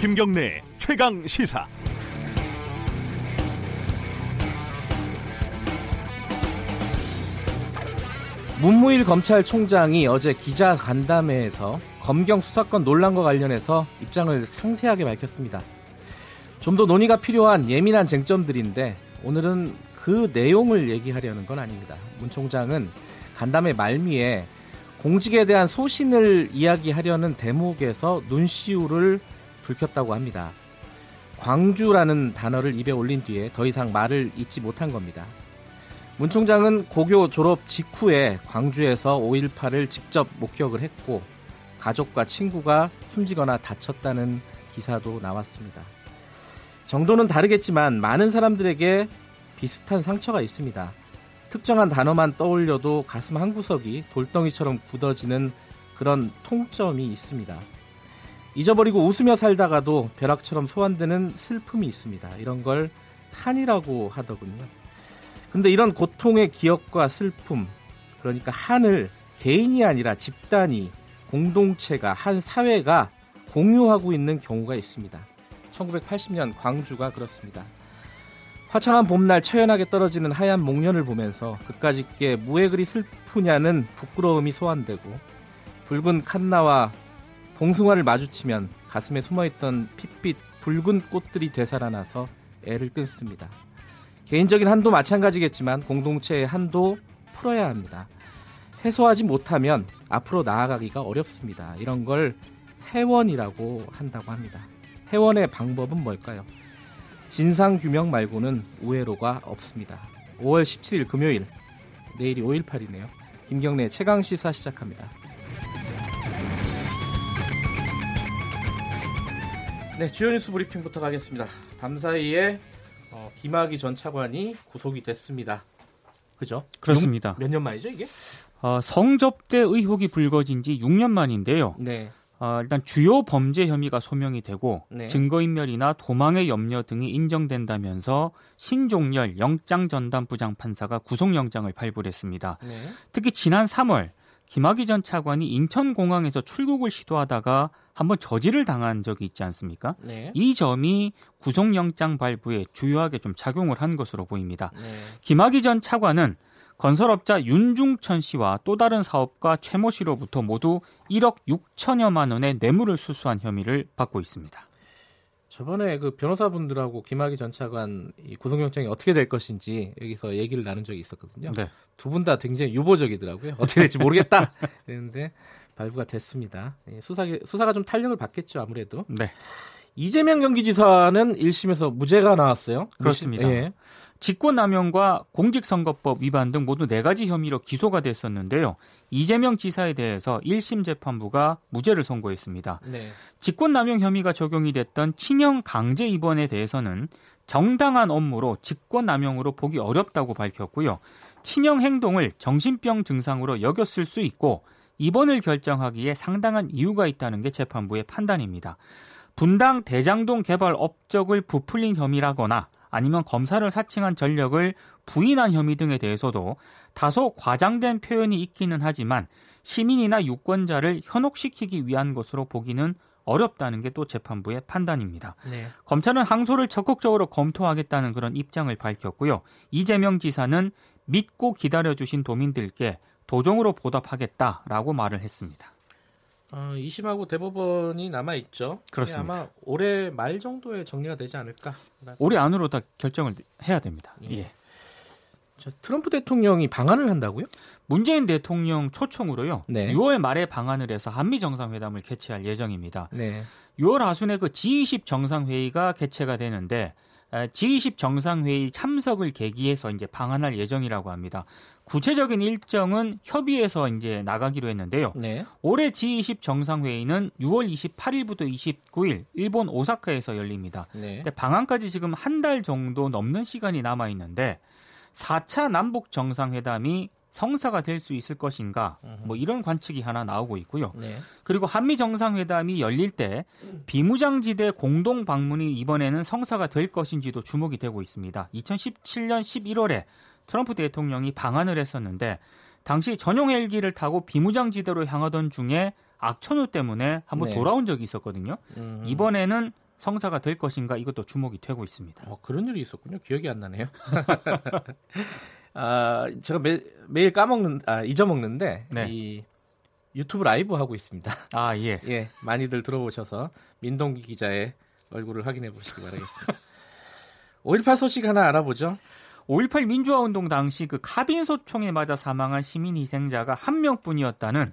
김경래 최강 시사. 문무일 검찰총장이 어제 기자 간담회에서 검경 수사권 논란과 관련해서 입장을 상세하게 밝혔습니다. 좀 더 논의가 필요한 예민한 쟁점들인데 오늘은 그 내용을 얘기하려는 건 아닙니다. 문 총장은 간담회 말미에 공직에 대한 소신을 이야기하려는 대목에서 눈시울을 붉혔다고 합니다. 광주라는 단어를 입에 올린 뒤에 더 이상 말을 잇지 못한 겁니다. 문 총장은 고교 졸업 직후에 광주에서 5.18을 직접 목격을 했고 가족과 친구가 숨지거나 다쳤다는 기사도 나왔습니다. 정도는 다르겠지만 많은 사람들에게 비슷한 상처가 있습니다. 특정한 단어만 떠올려도 가슴 한구석이 돌덩이처럼 굳어지는 그런 통점이 있습니다. 잊어버리고 웃으며 살다가도 벼락처럼 소환되는 슬픔이 있습니다. 이런 걸 한이라고 하더군요. 근데 이런 고통의 기억과 슬픔, 그러니까 한을 개인이 아니라 집단이, 공동체가, 한 사회가 공유하고 있는 경우가 있습니다. 1980년 광주가 그렇습니다. 화창한 봄날 처연하게 떨어지는 하얀 목련을 보면서 그까짓게 무에 그리 슬프냐는 부끄러움이 소환되고 붉은 칸나와 봉숭아를 마주치면 가슴에 숨어있던 핏빛 붉은 꽃들이 되살아나서 애를 끊습니다. 개인적인 한도 마찬가지겠지만 공동체의 한도 풀어야 합니다. 해소하지 못하면 앞으로 나아가기가 어렵습니다. 이런 걸 해원이라고 한다고 합니다. 해원의 방법은 뭘까요? 진상 규명 말고는 우회로가 없습니다. 5월 17일 금요일, 내일이 5.18이네요. 김경래 최강 시사 시작합니다. 네, 주요 뉴스 브리핑부터 가겠습니다. 밤사이에 어, 김학의 전 차관이 구속이 됐습니다. 그죠? 그렇습니다. 몇 년 만이죠, 이게? 어, 성접대 의혹이 불거진 지 6년 만인데요. 네. 어, 일단 주요 범죄 혐의가 소명이 되고 네. 증거인멸이나 도망의 염려 등이 인정된다면서 신종렬 영장전담 부장 판사가 구속영장을 발부했습니다. 네. 특히 지난 3월 김학의 전 차관이 인천공항에서 출국을 시도하다가 한번 저지를 당한 적이 있지 않습니까? 네. 이 점이 구속영장 발부에 주요하게 좀 작용을 한 것으로 보입니다. 네. 김학의 전 차관은 건설업자 윤중천 씨와 또 다른 사업가 최모 씨로부터 모두 1억 6천여만 원의 뇌물을 수수한 혐의를 받고 있습니다. 저번에 그 변호사분들하고 김학의 전 차관 이 구속영장이 어떻게 될 것인지 여기서 얘기를 나눈 적이 있었거든요. 네. 두분 다 굉장히 유보적이더라고요. 어떻게 될지 모르겠다. 그랬는데 발부가 됐습니다. 예, 수사 수사가 좀 탄력을 받겠죠 아무래도. 네. 이재명 경기지사는 1심에서 무죄가 나왔어요. 그렇습니다. 예. 직권남용과 공직선거법 위반 등 모두 네 가지 혐의로 기소가 됐었는데요. 이재명 지사에 대해서 1심 재판부가 무죄를 선고했습니다. 네. 직권남용 혐의가 적용이 됐던 친형 강제 입원에 대해서는 정당한 업무로 직권남용으로 보기 어렵다고 밝혔고요. 친형 행동을 정신병 증상으로 여겼을 수 있고 입원을 결정하기에 상당한 이유가 있다는 게 재판부의 판단입니다. 분당 대장동 개발 업적을 부풀린 혐의라거나 아니면 검사를 사칭한 전력을 부인한 혐의 등에 대해서도 다소 과장된 표현이 있기는 하지만 시민이나 유권자를 현혹시키기 위한 것으로 보기는 어렵다는 게 또 재판부의 판단입니다. 네. 검찰은 항소를 적극적으로 검토하겠다는 그런 입장을 밝혔고요. 이재명 지사는 믿고 기다려주신 도민들께 도정으로 보답하겠다라고 말을 했습니다. 어, 2심하고 대법원이 남아 있죠. 그렇습니다. 아마 올해 말 정도에 정리가 되지 않을까. 올해 안으로 다 결정을 해야 됩니다. 예. 예. 저 트럼프 대통령이 방한을 한다고요? 문재인 대통령 초청으로요. 네. 6월 말에 방한을 해서 한미 정상회담을 개최할 예정입니다. 네. 6월 하순에 그 G20 정상회의가 개최가 되는데 에, G20 정상회의 참석을 계기해서 이제 방한할 예정이라고 합니다. 구체적인 일정은 협의해서 이제 나가기로 했는데요. 네. 올해 G20 정상회의는 6월 28일부터 29일 일본 오사카에서 열립니다. 네. 근데 방한까지 지금 한 달 정도 넘는 시간이 남아 있는데 4차 남북 정상회담이 성사가 될 수 있을 것인가 뭐 이런 관측이 하나 나오고 있고요. 네. 그리고 한미 정상회담이 열릴 때 비무장지대 공동 방문이 이번에는 성사가 될 것인지도 주목이 되고 있습니다. 2017년 11월에 트럼프 대통령이 방한을 했었는데 당시 전용 헬기를 타고 비무장지대로 향하던 중에 악천후 때문에 한번 네. 돌아온 적이 있었거든요. 음. 이번에는 성사가 될 것인가 이것도 주목이 되고 있습니다. 어, 그런 일이 있었군요. 기억이 안 나네요. 아, 제가 매, 매일 까먹는, 아, 잊어먹는데, 네. 이 유튜브 라이브 하고 있습니다. 아 예. 예, 많이들 들어보셔서 민동기 기자의 얼굴을 확인해 보시기 바라겠습니다. 5.18 소식 하나 알아보죠. 5.18 민주화운동 당시 그 카빈 소총에 맞아 사망한 시민 희생자가 한 명뿐이었다는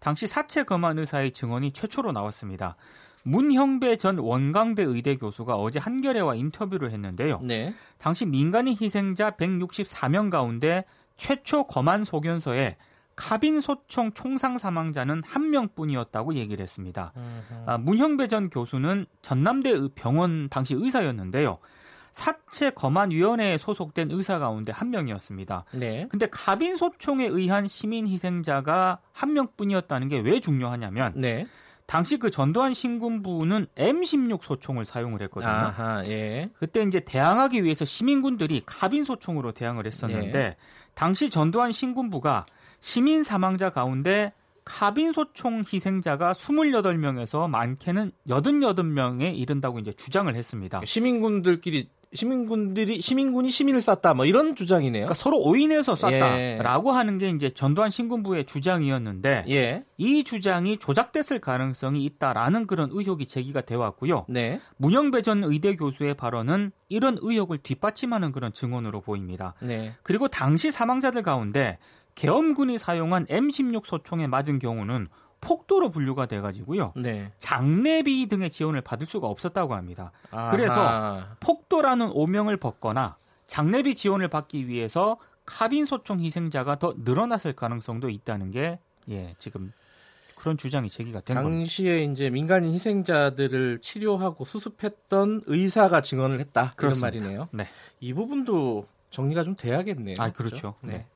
당시 사체 검안 의사의 증언이 최초로 나왔습니다. 문형배 전 원광대 의대 교수가 어제 한겨레와 인터뷰를 했는데요. 네. 당시 민간인 희생자 164명 가운데 최초 검안 소견서에 카빈 소총 총상 사망자는 한 명뿐이었다고 얘기를 했습니다. 아, 문형배 전 교수는 전남대 의- 병원 당시 의사였는데요. 사체 검안위원회에 소속된 의사 가운데 한 명이었습니다. 네. 근데 카빈 소총에 의한 시민 희생자가 한 명뿐이었다는 게 왜 중요하냐면 네. 당시 그 전두환 신군부는 M16 소총을 사용을 했거든요. 아하, 예. 그때 이제 대항하기 위해서 시민군들이 카빈 소총으로 대항을 했었는데 네. 당시 전두환 신군부가 시민 사망자 가운데 카빈 소총 희생자가 28명에서 많게는 88명에 이른다고 이제 주장을 했습니다. 시민군들끼리 시민군들이 시민군이 시민을 쐈다 뭐 이런 주장이네요. 그러니까 서로 오인해서 예. 쐈다라고 하는 게 이제 전두환 신군부의 주장이었는데 예. 이 주장이 조작됐을 가능성이 있다라는 그런 의혹이 제기가 돼 왔고요. 네. 문영배 전 의대 교수의 발언은 이런 의혹을 뒷받침하는 그런 증언으로 보입니다. 네. 그리고 당시 사망자들 가운데 계엄군이 사용한 M16 소총에 맞은 경우는 폭도로 분류가 돼가지고요. 네. 장례비 등의 지원을 받을 수가 없었다고 합니다. 아하. 그래서 폭도라는 오명을 벗거나 장례비 지원을 받기 위해서 카빈 소총 희생자가 더 늘어났을 가능성도 있다는 게 예, 지금 그런 주장이 제기가 된 겁니다. 당시에 이제 민간인 희생자들을 치료하고 수습했던 의사가 증언을 했다. 그런. 말이네요. 네. 이 부분도 정리가 좀 돼야겠네요. 아, 그렇죠. 네. 네.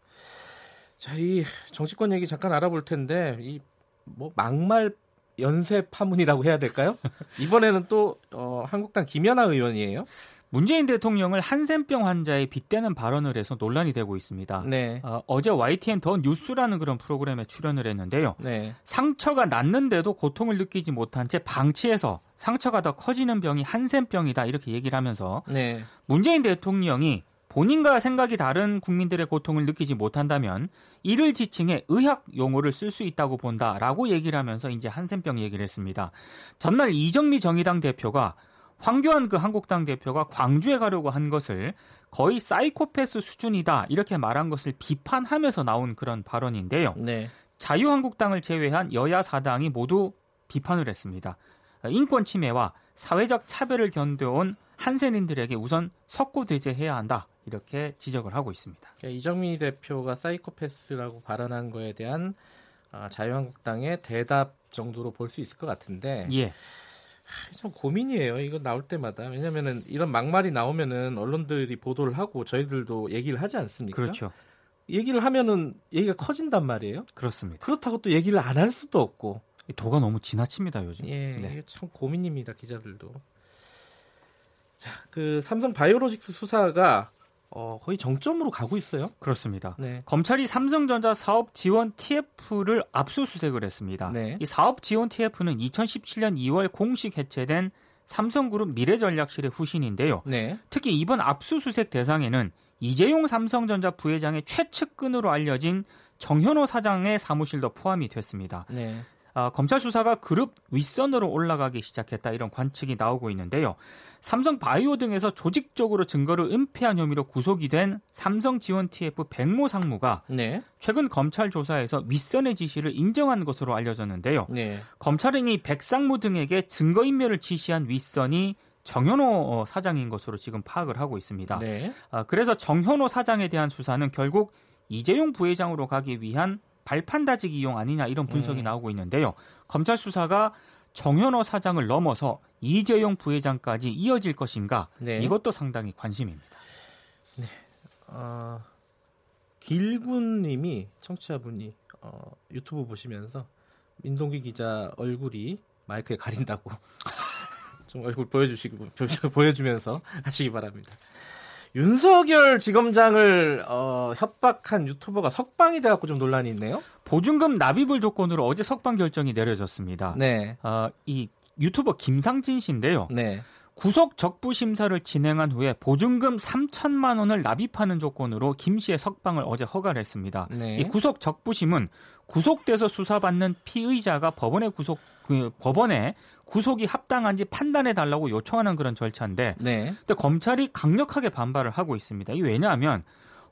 자, 이 정치권 얘기 잠깐 알아볼 텐데 이 뭐 막말 연쇄 파문이라고 해야 될까요? 이번에는 또 어, 한국당 김연아 의원이에요. 문재인 대통령을 한센병 환자에 빗대는 발언을 해서 논란이 되고 있습니다. 네. 어, 제 YTN 더 뉴스라는 그런 프로그램에 출연을 했는데요. 네. 상처가 났는데도 고통을 느끼지 못한 채 방치해서 상처가 더 커지는 병이 한센병이다 이렇게 얘기를 하면서 네. 문재인 대통령이 본인과 생각이 다른 국민들의 고통을 느끼지 못한다면 이를 지칭해 의학 용어를 쓸 수 있다고 본다라고 얘기를 하면서 이제 한센병 얘기를 했습니다. 전날 이정미 정의당 대표가 황교안 그 한국당 대표가 광주에 가려고 한 것을 거의 사이코패스 수준이다 이렇게 말한 것을 비판하면서 나온 그런 발언인데요. 네. 자유한국당을 제외한 여야 사당이 모두 비판을 했습니다. 인권 침해와 사회적 차별을 견뎌온 한센인들에게 우선 석고대죄해야 한다 이렇게 지적을 하고 있습니다. 그러니까 이정미 대표가 사이코패스라고 발언한 거에 대한 아, 자유한국당의 대답 정도로 볼 수 있을 것 같은데 예, 참 고민이에요. 이거 나올 때마다 왜냐면은 이런 막말이 나오면은 언론들이 보도를 하고 저희들도 얘기를 하지 않습니까? 그렇죠. 얘기를 하면은 얘기가 커진단 말이에요. 그렇습니다. 그렇다고 또 얘기를 안 할 수도 없고. 이 도가 너무 지나칩니다 요즘. 예, 네. 참 고민입니다 기자들도. 자, 그 삼성 바이오로직스 수사가 어, 거의 정점으로 가고 있어요. 그렇습니다. 네. 검찰이 삼성전자 사업 지원 TF를 압수수색을 했습니다. 네. 이 사업 지원 TF는 2017년 2월 공식 해체된 삼성그룹 미래전략실의 후신인데요. 네. 특히 이번 압수수색 대상에는 이재용 삼성전자 부회장의 최측근으로 알려진 정현호 사장의 사무실도 포함이 됐습니다. 네. 아, 검찰 수사가 그룹 윗선으로 올라가기 시작했다 이런 관측이 나오고 있는데요. 삼성 바이오 등에서 조직적으로 증거를 은폐한 혐의로 구속이 된 삼성 지원 TF 백모 상무가 네. 최근 검찰 조사에서 윗선의 지시를 인정한 것으로 알려졌는데요. 네. 검찰은 이 백상무 등에게 증거인멸을 지시한 윗선이 정현호 어, 사장인 것으로 지금 파악을 하고 있습니다. 네. 아, 그래서 정현호 사장에 대한 수사는 결국 이재용 부회장으로 가기 위한 발판 다지기 이용 아니냐 이런 분석이 음. 나오고 있는데요. 검찰 수사가 정현호 사장을 넘어서 이재용 부회장까지 이어질 것인가 네. 이것도 상당히 관심입니다. 어, 길군님이 청취자분이 어, 유튜브 보시면서 민동기 기자 얼굴이 마이크에 가린다고 좀 얼굴 보여주시고 보여주면서 하시기 바랍니다. 윤석열 지검장을 어, 협박한 유튜버가 석방이 돼갖고 좀 논란이 있네요. 보증금 납입을 조건으로 어제 석방 결정이 내려졌습니다. 네, 어, 이 유튜버 김상진 씨인데요. 네. 구속 적부 심사를 진행한 후에 보증금 3천만 원을 납입하는 조건으로 김 씨의 석방을 어제 허가를 했습니다. 네. 이 구속 적부심은 구속돼서 수사받는 피의자가 법원에 구속 그 법원에 구속이 합당한지 판단해 달라고 요청하는 그런 절차인데 네. 근데 검찰이 강력하게 반발을 하고 있습니다. 이 왜냐하면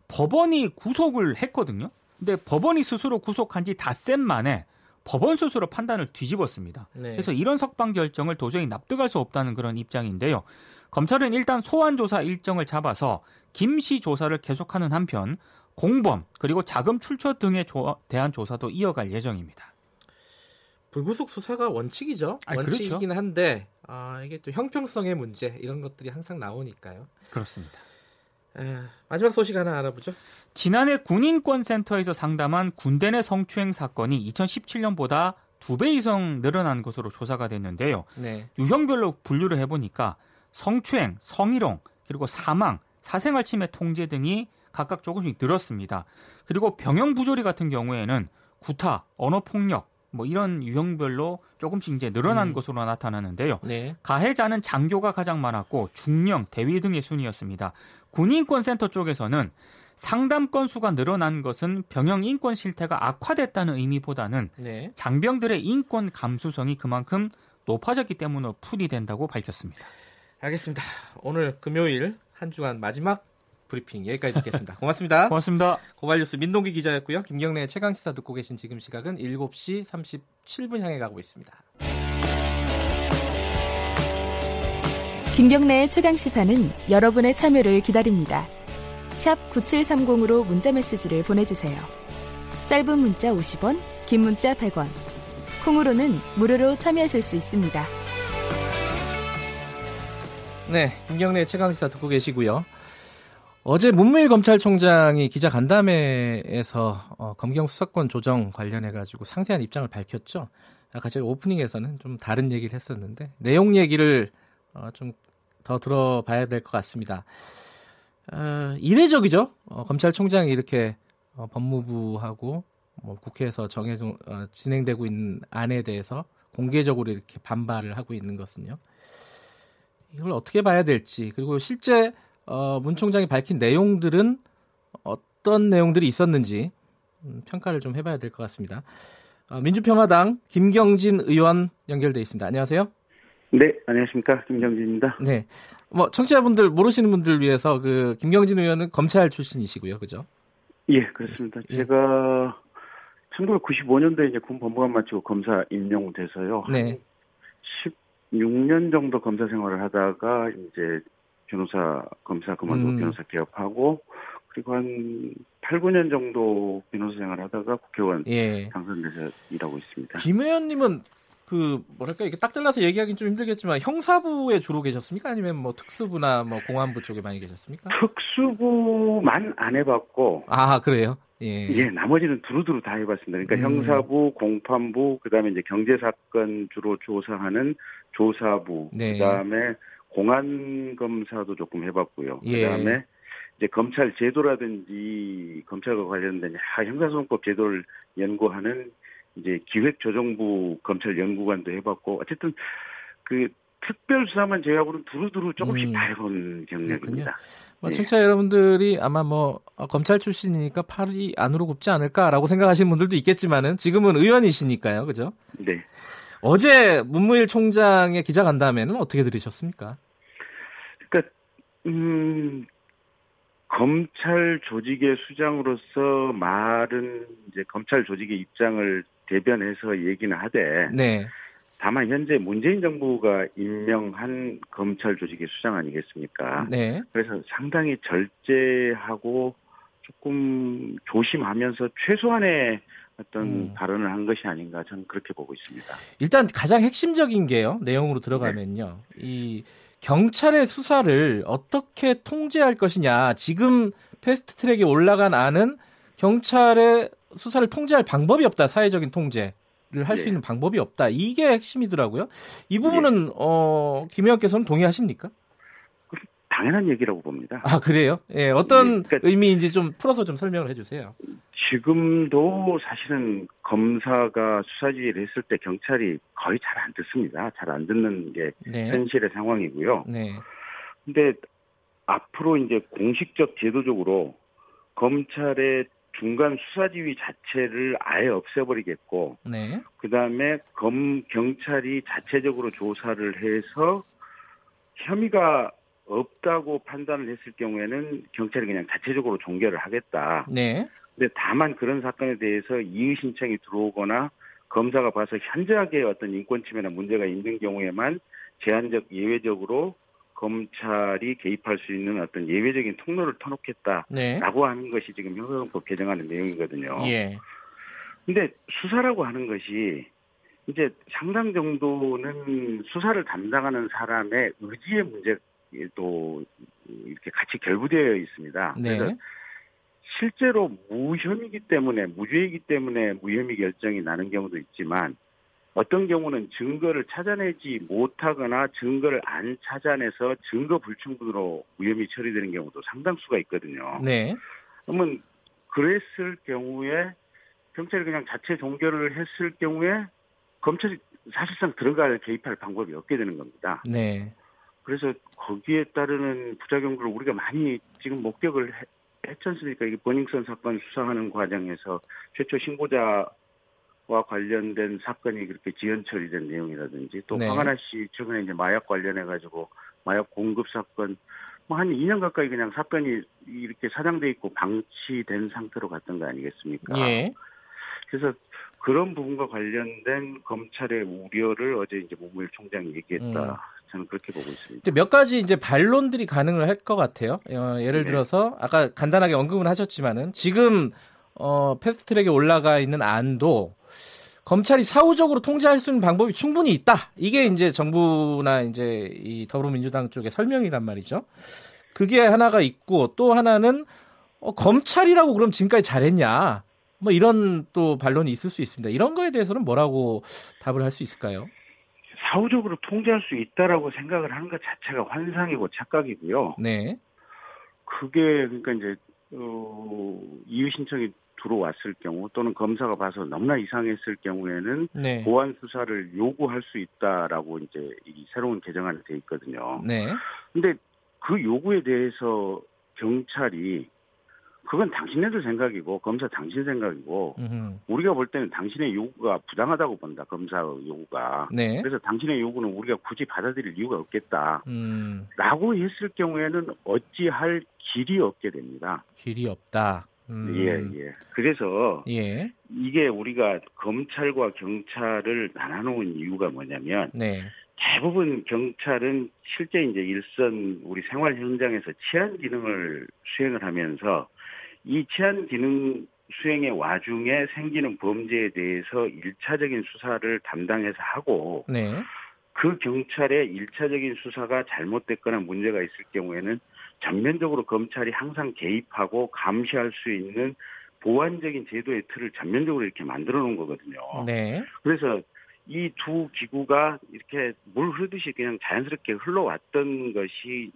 법원이 구속을 했거든요. 근데 법원이 스스로 구속한 지 닷새 만에 법원 스스로 판단을 뒤집었습니다. 네. 그래서 이런 석방 결정을 도저히 납득할 수 없다는 그런 입장인데요. 검찰은 일단 소환 조사 일정을 잡아서 김 씨 조사를 계속하는 한편 공범 그리고 자금 출처 등에 조- 대한 조사도 이어갈 예정입니다. 불구속 수사가 원칙이죠. 아, 원칙이긴 한데 아, 이게 또 형평성의 문제 이런 것들이 항상 나오니까요. 그렇습니다. 에, 마지막 소식 하나 알아보죠. 지난해 군인권센터에서 상담한 군대 내 성추행 사건이 2017년보다 두 배 이상 늘어난 것으로 조사가 됐는데요. 네. 유형별로 분류를 해보니까 성추행, 성희롱, 그리고 사망, 사생활 침해 통제 등이 각각 조금씩 늘었습니다. 그리고 병영 부조리 같은 경우에는 구타, 언어 폭력, 뭐 이런 유형별로 조금씩 이제 늘어난 음. 것으로 나타나는데요. 네. 가해자는 장교가 가장 많았고 중령, 대위 등의 순이었습니다. 군인권센터 쪽에서는 상담 건수가 늘어난 것은 병영 인권 실태가 악화됐다는 의미보다는 네. 장병들의 인권 감수성이 그만큼 높아졌기 때문에 풀이 된다고 밝혔습니다. 알겠습니다. 오늘 금요일 한 주간 마지막 브리핑 여기까지 듣겠습니다. 고맙습니다. 고맙습니다. 고발뉴스 민동기 기자였고요. 김경래 최강 시사 듣고 계신 지금 시각은 7시 37분 향해 가고 있습니다. 김경래의 최강 시사는 여러분의 참여를 기다립니다. 샵 9730으로 문자 메시지를 보내주세요. 짧은 문자 50원, 긴 문자 100원. 콩으로는 무료로 참여하실 수 있습니다. 네, 김경래 최강 시사 듣고 계시고요. 어제 문무일 검찰총장이 기자 간담회에서 어, 검경 수사권 조정 관련해 가지고 상세한 입장을 밝혔죠. 아까 제가 오프닝에서는 좀 다른 얘기를 했었는데 내용 얘기를 어, 좀 더 들어봐야 될 것 같습니다. 어, 이례적이죠. 어, 검찰총장이 이렇게 어, 법무부하고 뭐 국회에서 정해져 어, 진행되고 있는 안에 대해서 공개적으로 이렇게 반발을 하고 있는 것은요. 이걸 어떻게 봐야 될지 그리고 실제 어, 문 총장이 밝힌 내용들은 어떤 내용들이 있었는지 음, 평가를 좀 해봐야 될 것 같습니다. 어, 민주평화당 김경진 의원 연결돼 있습니다. 안녕하세요. 네, 안녕하십니까. 김경진입니다. 네, 뭐 청취자분들 모르시는 분들 위해서 그 김경진 의원은 검찰 출신이시고요, 그죠? 예, 그렇습니다. 예. 제가 1995년도에 이제 군 법무관 마치고 검사 임용돼서요. 네, 16년 정도 검사 생활을 하다가 이제 변호사, 검사 그만두고 음. 변호사 개업하고 그리고 한 8, 9년 정도 변호사 생활을 하다가 국회의원 예. 당선돼서 일하고 있습니다. 김 의원님은 그 뭐랄까 이게 딱 잘라서 얘기하기는 좀 힘들겠지만 형사부에 주로 계셨습니까? 아니면 뭐 특수부나 뭐 공안부 쪽에 많이 계셨습니까? 특수부만 안 해봤고 아 그래요? 예. 예, 나머지는 두루두루 다 해봤습니다. 그러니까 음. 형사부, 공판부, 그다음에 이제 경제 사건 주로 조사하는 조사부, 네. 그다음에 공안 검사도 조금 해봤고요. 예. 그다음에 이제 검찰 제도라든지 검찰과 관련된 하- 형사소송법 제도를 연구하는 이제 기획조정부 검찰 연구관도 해봤고 어쨌든 그 특별수사만 제외하고는 두루두루 조금씩 음. 다 해본 경력입니다. 뭐 예. 청취자 여러분들이 아마 뭐 어, 검찰 출신이니까 팔이 안으로 굽지 않을까라고 생각하시는 분들도 있겠지만은 지금은 의원이시니까요, 그죠? 네. 어제 문무일 총장의 기자간담회는 어떻게 들으셨습니까? 음 검찰 조직의 수장으로서 말은 이제 검찰 조직의 입장을 대변해서 얘기는 하되 네, 다만 현재 문재인 정부가 임명한 검찰 조직의 수장 아니겠습니까? 네, 그래서 상당히 절제하고 조금 조심하면서 최소한의 어떤 음. 발언을 한 것이 아닌가 저는 그렇게 보고 있습니다. 일단 가장 핵심적인 게요. 내용으로 들어가면요. 이 경찰의 수사를 어떻게 통제할 것이냐. 지금 패스트 트랙에 올라간 안은 경찰의 수사를 통제할 방법이 없다. 사회적인 통제를 할수 예. 있는 방법이 없다. 이게 핵심이더라고요. 이 부분은 어, 김 의원께서는 동의하십니까? 당연한 얘기라고 봅니다. 아 그래요? 예, 어떤 예, 그러니까- 의미인지 좀 풀어서 좀 설명을 해주세요. 지금도 사실은 검사가 수사 지휘를 했을 때 경찰이 거의 잘 안 듣습니다. 잘 안 듣는 게 네. 현실의 상황이고요. 네. 근데 앞으로 이제 공식적 제도적으로 검찰의 중간 수사 지휘 자체를 아예 없애버리겠고 네. 그 다음에 검 경찰이 자체적으로 조사를 해서 혐의가 없다고 판단을 했을 경우에는 경찰이 그냥 자체적으로 종결을 하겠다. 네. 근데 다만 그런 사건에 대해서 이의 신청이 들어오거나 검사가 봐서 현저하게 어떤 인권 침해나 문제가 있는 경우에만 제한적 예외적으로 검찰이 개입할 수 있는 어떤 예외적인 통로를 터놓겠다라고 네. 하는 것이 지금 형사정법 개정하는 내용이거든요. 예. 근데 수사라고 하는 것이 이제 상당 정도는 수사를 담당하는 사람의 의지의 문제 도 이렇게 같이 결부되어 있습니다. 그래서 네. 실제로 무혐의이기 때문에 무죄이기 때문에 무혐의 결정이 나는 경우도 있지만 어떤 경우는 증거를 찾아내지 못하거나 증거를 안 찾아내서 증거 불충분으로 무혐의 처리되는 경우도 상당수가 있거든요. 네. 그러면 그랬을 경우에 경찰이 그냥 자체 종결을 했을 경우에 검찰이 사실상 들어갈 개입할 방법이 없게 되는 겁니다. 네. 그래서 거기에 따르는 부작용들을 우리가 많이 지금 목격을 해- 했지 않습니까? 이게 버닝썬 사건 수사하는 과정에서 최초 신고자 와 관련된 사건이 그렇게 지연 처리된 내용이라든지 또 네. 황하나 씨 최근에 이제 마약 관련해 가지고 마약 공급 사건 뭐 한 2년 가까이 그냥 사건이 이렇게 사장돼 있고 방치된 상태로 갔던 거 아니겠습니까? 예. 그래서 그런 부분과 관련된 검찰의 우려를 어제 이제 문무일 총장이 얘기했다. 음. 저는 그렇게 보고 있습니다. 근데 몇 가지 이제 반론들이 가능을 할 것 같아요. 어, 예를 네. 들어서 아까 간단하게 언급은 하셨지만은 지금 어, 패스트트랙에 올라가 있는 안도 검찰이 사후적으로 통제할 수 있는 방법이 충분히 있다. 이게 이제 정부나 이제 이 더불어민주당 쪽의 설명이란 말이죠. 그게 하나가 있고 또 하나는 어, 검찰이라고 그럼 지금까지 잘했냐? 뭐 이런 또 반론이 있을 수 있습니다. 이런 거에 대해서는 뭐라고 답을 할 수 있을까요? 사후적으로 통제할 수 있다라고 생각을 하는 것 자체가 환상이고 착각이고요. 네. 그게 그러니까 이제 어, 이유 신청이 들어왔을 경우 또는 검사가 봐서 너무나 이상했을 경우에는 네. 보안 수사를 요구할 수 있다라고 이제 이 새로운 개정안에 돼 있거든요. 네. 근데 그 요구에 대해서 경찰이 그건 당신네들 생각이고 검사 당신 생각이고 음흠. 우리가 볼 때는 당신의 요구가 부당하다고 본다 검사 요구가 네. 그래서 당신의 요구는 우리가 굳이 받아들일 이유가 없겠다 음. 라고 했을 경우에는 어찌할 길이 없게 됩니다 길이 없다. 음. 예 예. 그래서 예. 이게 우리가 검찰과 경찰을 나눠놓은 이유가 뭐냐면 네. 대부분 경찰은 실제 이제 일선 우리 생활 현장에서 치안 기능을 수행을 하면서 이 치안 기능 수행의 와중에 생기는 범죄에 대해서 일차적인 수사를 담당해서 하고 네. 그 경찰의 일차적인 수사가 잘못됐거나 문제가 있을 경우에는 전면적으로 검찰이 항상 개입하고 감시할 수 있는 보완적인 제도의 틀을 전면적으로 이렇게 만들어 놓은 거거든요. 네. 그래서 이 두 기구가 이렇게 물 흐르듯이 그냥 자연스럽게 흘러왔던 것이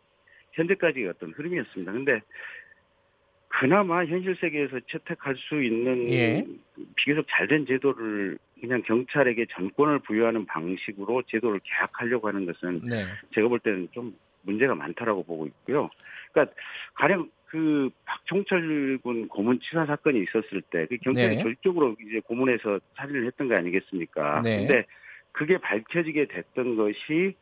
현재까지의 어떤 흐름이었습니다. 근데 그나마 현실 세계에서 채택할 수 있는 예. 비교적 잘된 제도를 그냥 경찰에게 전권을 부여하는 방식으로 제도를 개혁하려고 하는 것은 네. 제가 볼 때는 좀 문제가 많다라고 보고 있고요. 그러니까 가령 그 박종철 군 고문 치사 사건이 있었을 때 그 경찰이 네. 절적으로 이제 고문해서 살인을 했던 거 아니겠습니까? 네. 근데 그게 밝혀지게 됐던 것이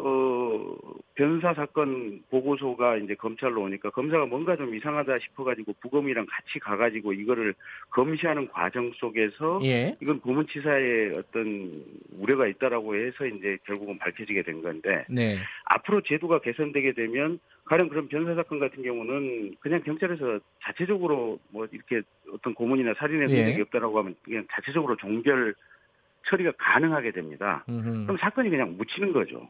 어 변사 사건 보고서가 이제 검찰로 오니까 검사가 뭔가 좀 이상하다 싶어가지고 부검이랑 같이 가가지고 이거를 검시하는 과정 속에서 예. 이건 고문치사에 어떤 우려가 있다라고 해서 이제 결국은 밝혀지게 된 건데 네. 앞으로 제도가 개선되게 되면 가령 그런 변사 사건 같은 경우는 그냥 경찰에서 자체적으로 뭐 이렇게 어떤 고문이나 살인의 예. 흔적이 없다라고 하면 그냥 자체적으로 종결 처리가 가능하게 됩니다. 음흠. 그럼 사건이 그냥 묻히는 거죠.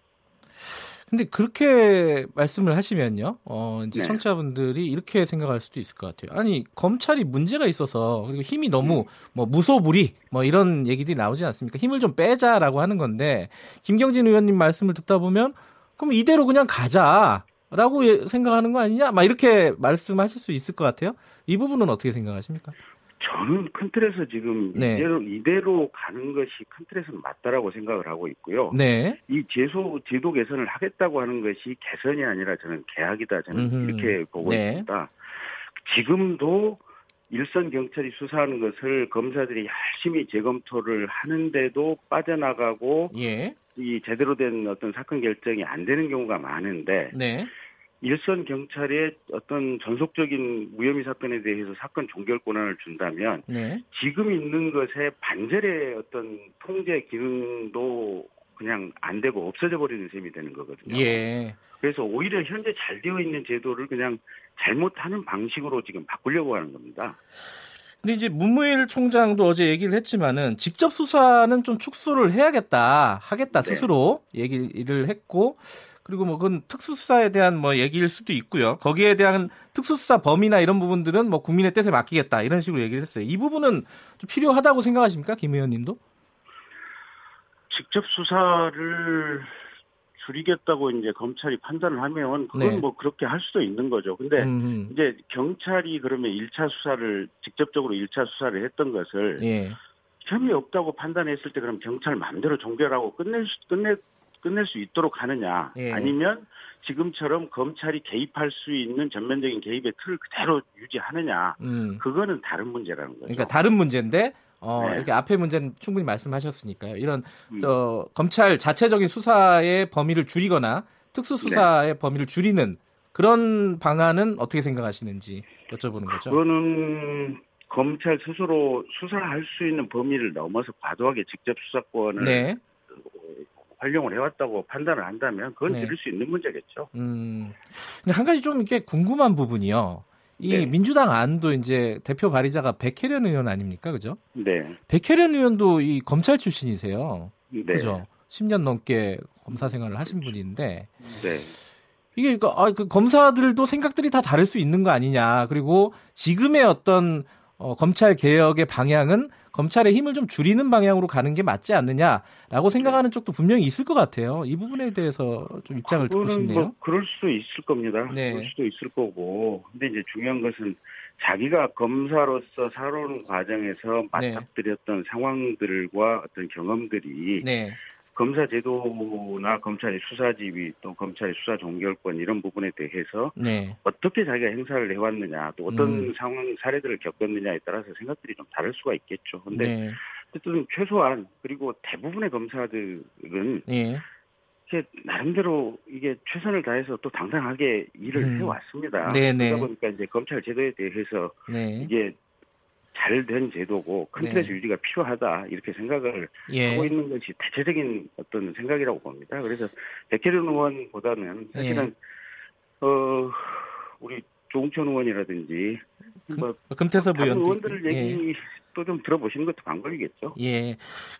근데 그렇게 말씀을 하시면요, 어, 이제 네. 청취자분들이 이렇게 생각할 수도 있을 것 같아요. 아니, 검찰이 문제가 있어서, 그리고 힘이 너무, 뭐, 무소불위, 뭐, 이런 얘기들이 나오지 않습니까? 힘을 좀 빼자라고 하는 건데, 김경진 의원님 말씀을 듣다 보면, 그럼 이대로 그냥 가자. 라고 예- 생각하는 거 아니냐? 막 이렇게 말씀하실 수 있을 것 같아요. 이 부분은 어떻게 생각하십니까? 저는 큰 틀에서 지금 네. 이대로 이대로 가는 것이 큰 틀에서는 맞다라고 생각을 하고 있고요. 네. 이 제소 제도 개선을 하겠다고 하는 것이 개선이 아니라 저는 개혁이다 저는 음흠. 이렇게 보고 네. 있습니다. 지금도 일선 경찰이 수사하는 것을 검사들이 열심히 재검토를 하는데도 빠져나가고 예. 이 제대로 된 어떤 사건 결정이 안 되는 경우가 많은데 네. 일선 경찰의 어떤 전속적인 무혐의 사건에 대해서 사건 종결 권한을 준다면 네. 지금 있는 것에 반절의 어떤 통제 기능도 그냥 안 되고 없어져 버리는 셈이 되는 거거든요. 예. 그래서 오히려 현재 잘 되어 있는 제도를 그냥 잘못하는 방식으로 지금 바꾸려고 하는 겁니다. 근데 이제 문무일 총장도 어제 얘기를 했지만은 직접 수사는 좀 축소를 해야겠다, 하겠다 네. 스스로 얘기를 했고 그리고 뭐 그건 특수수사에 대한 뭐 얘기일 수도 있고요. 거기에 대한 특수수사 범위나 이런 부분들은 뭐 국민의 뜻에 맡기겠다 이런 식으로 얘기를 했어요. 이 부분은 좀 필요하다고 생각하십니까, 김 의원님도? 직접 수사를 줄이겠다고 이제 검찰이 판단을 하면 그건 네. 뭐 그렇게 할 수도 있는 거죠. 근데 음, 이제 경찰이 그러면 1차 수사를 직접적으로 1차 수사를 했던 것을 예. 혐의 없다고 판단했을 때 그럼 경찰 마음대로 종결하고 끝낼 수, 끝내 끝낼 수 있도록 하느냐 예. 아니면 지금처럼 검찰이 개입할 수 있는 전면적인 개입의 틀을 그대로 유지하느냐 음. 그거는 다른 문제라는 거죠. 그러니까 다른 문제인데 어, 네. 이렇게 앞에 문제는 충분히 말씀하셨으니까요. 이런 음. 저, 검찰 자체적인 수사의 범위를 줄이거나 특수 수사의 네. 범위를 줄이는 그런 방안은 어떻게 생각하시는지 여쭤보는 거죠. 그거는 검찰 스스로 수사할 수 있는 범위를 넘어서 과도하게 직접 수사권을 네. 활용을 해왔다고 판단을 한다면 그건 네. 드릴 수 있는 문제겠죠. 음. 근데 한 가지 좀 이렇게 궁금한 부분이요. 이 네. 민주당 안도 이제 대표 발의자가 백혜련 의원 아닙니까? 그죠? 네. 백혜련 의원도 이 검찰 출신이세요. 네. 그죠? 10년 넘게 검사 생활을 하신 분인데 네. 이게 그, 아, 그 검사들도 생각들이 다 다를 수 있는 거 아니냐. 그리고 지금의 어떤 어, 검찰 개혁의 방향은 검찰의 힘을 좀 줄이는 방향으로 가는 게 맞지 않느냐라고 생각하는 쪽도 분명히 있을 것 같아요. 이 부분에 대해서 좀 입장을 듣고 싶네요. 뭐 그럴 수도 있을 겁니다. 네. 그럴 수도 있을 거고. 근데 이제 중요한 것은 자기가 검사로서 살아오는 과정에서 네. 맞닥뜨렸던 상황들과 어떤 경험들이 네, 검사 제도나 검찰의 수사 지휘 또 검찰의 수사 종결권 이런 부분에 대해서 네, 어떻게 자기가 행사를 해왔느냐 또 어떤 음. 상황 사례들을 겪었느냐에 따라서 생각들이 좀 다를 수가 있겠죠. 근데 네, 어쨌든 최소한 그리고 대부분의 검사들은 예, 이게 나름대로 이게 최선을 다해서 또 당당하게 일을 음. 해왔습니다. 네네. 그러다 보니까 이제 검찰 제도에 대해서 네, 이게 잘 된 제도고 큰 네. 틀에서 유지가 필요하다 이렇게 생각을 예, 하고 있는 것이 대체적인 어떤 생각이라고 봅니다. 그래서 백혜련 의원보다는 사실은 예. 어 우리 조웅천 의원이라든지 뭐 금태섭 의원 의원들 얘기 또좀 들어보시는 것도 방법이겠죠. 예,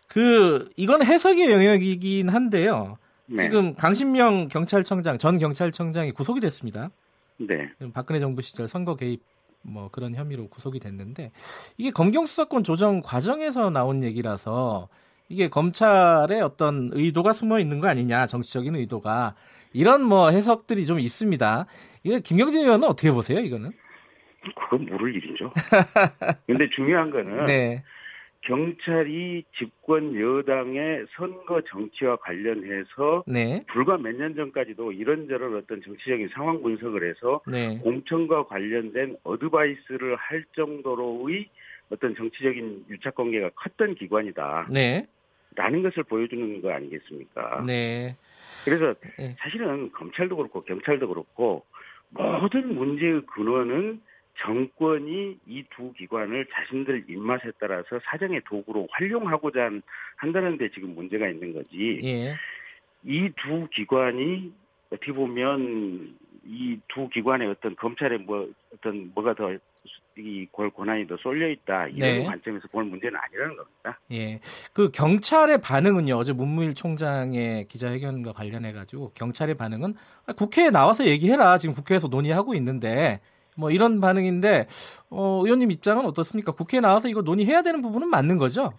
그 이건 해석의 영역이긴 한데요. 네. 지금 강신명 경찰청장 전 경찰청장이 구속이 됐습니다. 네. 박근혜 정부 시절 선거 개입 뭐 그런 혐의로 구속이 됐는데 이게 검경 수사권 조정 과정에서 나온 얘기라서 이게 검찰의 어떤 의도가 숨어 있는 거 아니냐 정치적인 의도가 이런 뭐 해석들이 좀 있습니다. 이거 김경진 의원은 어떻게 보세요? 이거는? 그건 모를 일이죠. 근데 중요한 거는 네, 경찰이 집권 여당의 선거 정치와 관련해서 네, 불과 몇 년 전까지도 이런저런 어떤 정치적인 상황 분석을 해서 네, 공천과 관련된 어드바이스를 할 정도로의 어떤 정치적인 유착 관계가 컸던 기관이다. 네, 라는 것을 보여주는 거 아니겠습니까? 네, 그래서 네. 사실은 검찰도 그렇고 경찰도 그렇고 모든 문제의 근원은 정권이 이 두 기관을 자신들 입맛에 따라서 사정의 도구로 활용하고자 한- 한다는 데 지금 문제가 있는 거지. 예, 이두 기관이 어떻게 보면 이 두 기관의 어떤 검찰의 뭐 어떤 뭐가 더 이 권한이 더 쏠려 있다 이런 네. 관점에서 볼 문제는 아니라는 겁니다. 예. 그 경찰의 반응은요. 어제 문무일 총장의 기자회견과 관련해 가지고 경찰의 반응은 아, 국회에 나와서 얘기해라. 지금 국회에서 논의하고 있는데 뭐 이런 반응인데 어, 의원님 입장은 어떻습니까? 국회에 나와서 이거 논의해야 되는 부분은 맞는 거죠?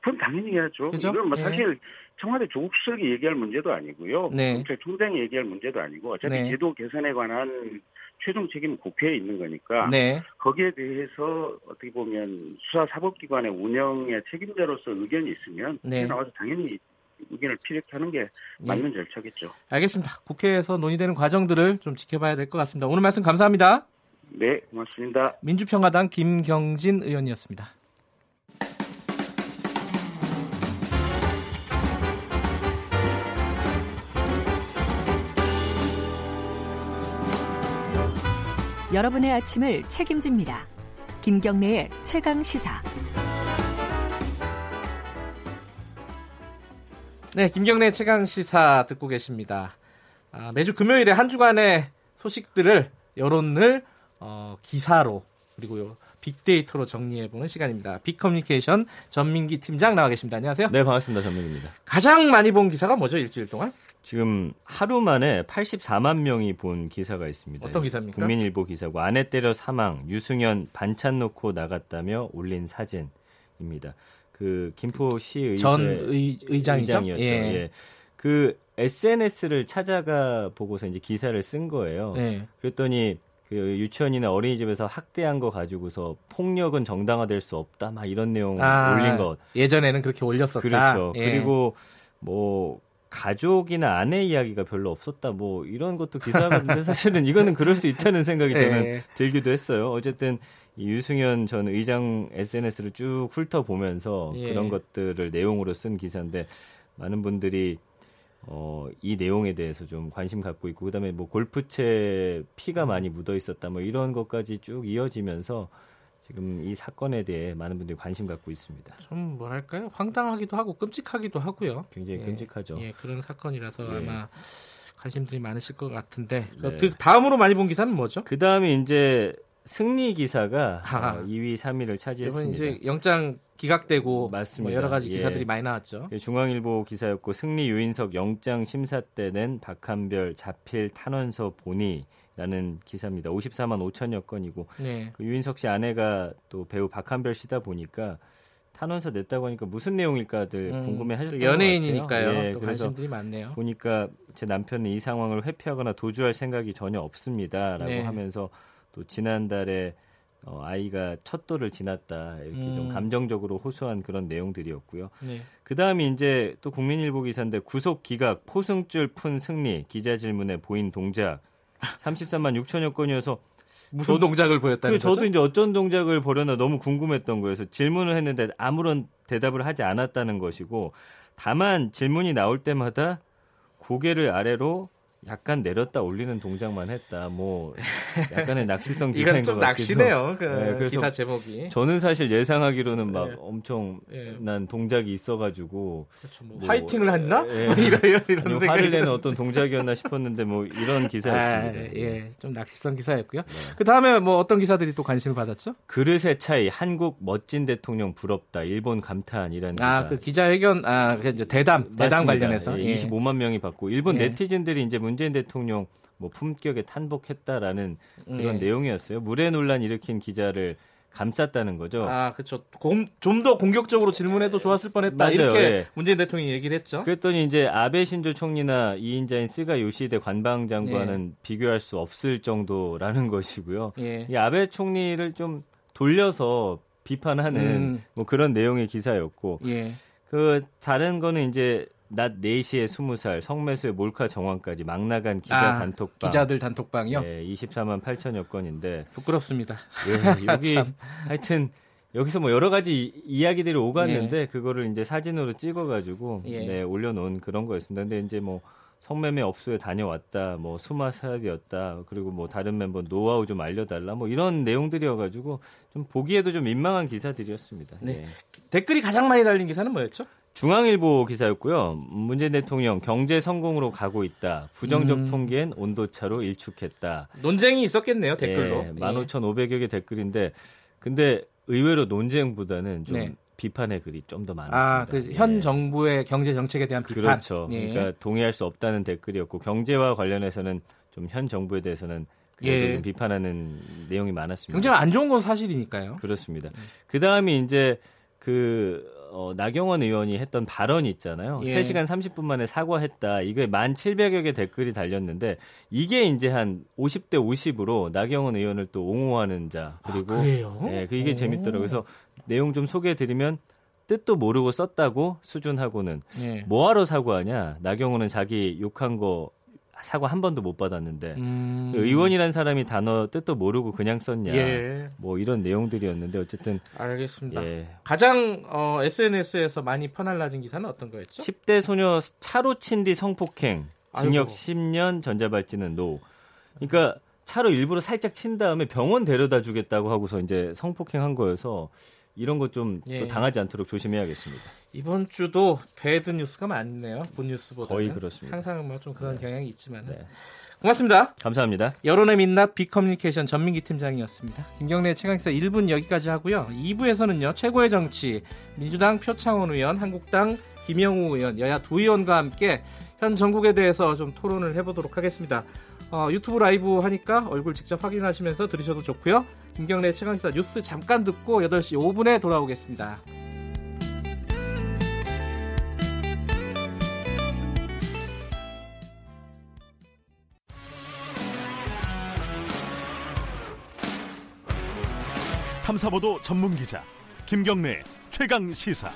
그럼 당연히 해야죠. 그죠? 이건 뭐 예. 사실 청와대 조국수석이 얘기할 문제도 아니고요. 네. 검찰총장이 얘기할 문제도 아니고 어차피 네. 제도 개선에 관한 최종 책임은 국회에 있는 거니까 네. 거기에 대해서 어떻게 보면 수사 사법기관의 운영의 책임자로서 의견이 있으면 네. 나와서 당연히 의견을 피력하는 게 맞는 절차겠죠. 알겠습니다. 국회에서 논의되는 과정들을 좀 지켜봐야 될 것 같습니다. 오늘 말씀 감사합니다. 네, 고맙습니다. 민주평화당 김경진 의원이었습니다. 여러분의 아침을 책임집니다. 김경래의 최강 시사. 네, 김경래 최강 시사 듣고 계십니다. 아, 매주 금요일에 한 주간의 소식들을 여론을 어, 기사로 그리고 빅데이터로 정리해보는 시간입니다. 빅커뮤니케이션 전민기 팀장 나와 계십니다. 안녕하세요. 네, 반갑습니다. 전민입니다. 가장 많이 본 기사가 뭐죠 일주일 동안? 지금 하루 만에 84만 명이 본 기사가 있습니다. 어떤 기사입니까? 국민일보 기사고 아내 때려 사망, 유승현 반찬 놓고 나갔다며 올린 사진입니다. 그 김포시의회 전 의, 의장이죠. 의장이었죠. 예. 그 SNS를 찾아가 보고서 이제 기사를 쓴 거예요. 네. 그랬더니 그 유치원이나 어린이집에서 학대한 거 가지고서 폭력은 정당화될 수 없다. 막 이런 내용 아, 올린 것. 예전에는 그렇게 올렸었다. 그렇죠. 예. 그리고 뭐 가족이나 아내 이야기가 별로 없었다. 뭐 이런 것도 기사인데 사실은 이거는 그럴 수 있다는 생각이 저는 예. 들기도 했어요. 어쨌든 이 유승현 전 의장 SNS를 쭉 훑어보면서 예. 그런 것들을 내용으로 쓴 기사인데 많은 분들이 어, 이 내용에 대해서 좀 관심 갖고 있고 그다음에 뭐 골프채 피가 많이 묻어 있었다 뭐 이런 것까지 쭉 이어지면서 지금 이 사건에 대해 많은 분들이 관심 갖고 있습니다. 좀 뭐랄까요? 황당하기도 하고 끔찍하기도 하고요. 굉장히 예. 끔찍하죠. 예, 그런 사건이라서 예. 아마 관심들이 많으실 것 같은데 네. 그 다음으로 많이 본 기사는 뭐죠? 그 다음에 이제 승리 기사가 하하. 어, 2위, 3위를 이번 차지했습니다. 이제 영장 기각되고 맞습니다. 뭐 여러 가지 예. 기사들이 많이 나왔죠. 그 중앙일보 기사였고 승리 유인석 영장 심사 때 낸 박한별 자필 탄원서 본이라는 기사입니다. 54만 5천여 건이고 네. 그 유인석 씨 아내가 또 배우 박한별 씨다 보니까 탄원서 냈다고 하니까 무슨 내용일까들 음, 궁금해하셨던 연예인이니까요. 예, 또 관심들이 많네요. 보니까 제 남편은 이 상황을 회피하거나 도주할 생각이 전혀 없습니다라고 네. 하면서 또 지난달에 어, 아이가 첫 돌을 지났다 이렇게 음. 좀 감정적으로 호소한 그런 내용들이었고요. 네. 그 다음이 이제 또 국민일보 기사인데 구속 기각 포승줄 푼 승리 기자 질문에 보인 동작 33만 6천여 건이어서 무슨 저도- 동작을 보였다는 그 저도 거죠? 이제 어떤 동작을 벌였나 너무 궁금했던 거예요. 그래서 질문을 했는데 아무런 대답을 하지 않았다는 것이고 다만 질문이 나올 때마다 고개를 아래로 약간 내렸다 올리는 동작만 했다. 뭐 약간의 낚시성 기사인 것 같기도 낚시네요. 그 네, 기사 제목이. 저는 사실 예상하기로는 막 예. 엄청난 예. 동작이 있어가지고 그렇죠. 뭐 뭐, 화이팅을 했나? 예. 뭐 이런 이런 아니면 생각이 화를 내는 어떤 동작이었나 싶었는데 뭐 이런 기사였습니다. 아, 예, 좀 낚시성 기사였고요. 그 다음에 뭐 어떤 기사들이 또 관심을 받았죠? 그릇의 차이 한국 멋진 대통령 부럽다 일본 감탄이라는 기사. 아, 그 기자회견, 아, 그 대담, 대담 맞습니다. 관련해서. 예, 예. 25만 명이 받고 일본 예. 네티즌들이 이제 문 재인 대통령 뭐 품격에 탄복했다라는 그런 예. 내용이었어요. 물의 논란 일으킨 기자를 감쌌다는 거죠. 아, 그렇죠. 좀 더 공격적으로 질문해도 좋았을 뻔했다. 맞아요. 이렇게 예. 문재인 대통령이 얘기를 했죠. 그랬더니 이제 아베 신조 총리나 이인자인 스가 요시히데 관방장관은 비교할 수 없을 정도라는 것이고요. 예. 이 아베 총리를 좀 돌려서 비판하는 음. 뭐 그런 내용의 기사였고 예. 그 다른 거는 이제 낮 4시에 20살 성매수의 몰카 정황까지 막 나간 기자 아, 단톡방 기자들 단톡방이요? 예, 24만 8천여 건인데 부끄럽습니다. 예, 여기 참. 하여튼 여기서 뭐 여러 가지 이- 이야기들이 오갔는데 그거를 이제 사진으로 찍어가지고 예. 네, 올려놓은 그런 거였습니다. 근데 이제 뭐 성매매 업소에 다녀왔다, 뭐 수마살이었다, 그리고 뭐 다른 멤버 노하우 좀 알려달라, 뭐 이런 내용들이어가지고 좀 보기에도 좀 민망한 기사들이었습니다. 네. 예. 댓글이 가장 많이 달린 기사는 뭐였죠? 중앙일보 기사였고요. 문재인 대통령 경제 성공으로 가고 있다. 부정적 음. 통계엔 온도차로 일축했다. 논쟁이 있었겠네요, 댓글로. 예, 15,500여 개 댓글인데 근데 의외로 논쟁보다는 좀 네. 비판의 글이 좀 더 많았습니다. 아, 그 현 예. 정부의 경제 정책에 대한 비판. 그렇죠. 예. 그러니까 동의할 수 없다는 댓글이었고 경제와 관련해서는 좀 현 정부에 대해서는 예. 좀 비판하는 내용이 많았습니다. 경제가 안 좋은 건 사실이니까요. 그렇습니다. 그 다음이 이제 그 어, 나경원 의원이 했던 발언이 있잖아요. 예. 3시간 30분 만에 사과했다. 이게 1,700여 개 댓글이 달렸는데 이게 이제 한 50대 50으로 나경원 의원을 또 옹호하는 자 그리고 아, 그래요? 예, 그 이게 오. 재밌더라고요. 그래서 내용 좀 소개해 드리면 뜻도 모르고 썼다고 수준하고는 예. 뭐하러 사과하냐? 나경원은 자기 욕한 거 사과 한 번도 못 받았는데 음. 의원이란 사람이 단어 뜻도 모르고 그냥 썼냐? 예. 뭐 이런 내용들이었는데 어쨌든 알겠습니다. 예. 가장 어, SNS에서 많이 퍼날라진 기사는 어떤 거였죠? 10대 소녀 차로 친 뒤 성폭행, 징역 아이고. 10년, 전자발찌는 no. 그러니까 차로 일부러 살짝 친 다음에 병원 데려다 주겠다고 하고서 이제 성폭행한 거여서 이런 것 좀 또 예. 당하지 않도록 조심해야겠습니다. 이번 주도 bad news가 많네요. 본 뉴스보다 거의 그렇습니다. 항상 뭐 좀 그런 경향이 있지만. 네. 고맙습니다. 감사합니다. 여론의 민낯 빅커뮤니케이션 전민기 팀장이었습니다. 김경래 최강기사 1분 여기까지 하고요. 2부에서는요. 최고의 정치 민주당 표창원 의원, 한국당 김영우 의원, 여야 두 의원과 함께 현 전국에 대해서 좀 토론을 해보도록 하겠습니다. 어, 유튜브 라이브 하니까 얼굴 직접 확인하시면서 들으셔도 좋고요. 김경래 최강기사 뉴스 잠깐 듣고 8시 5분에 돌아오겠습니다. 탐사보도 전문 기자 김경래 최강 시사.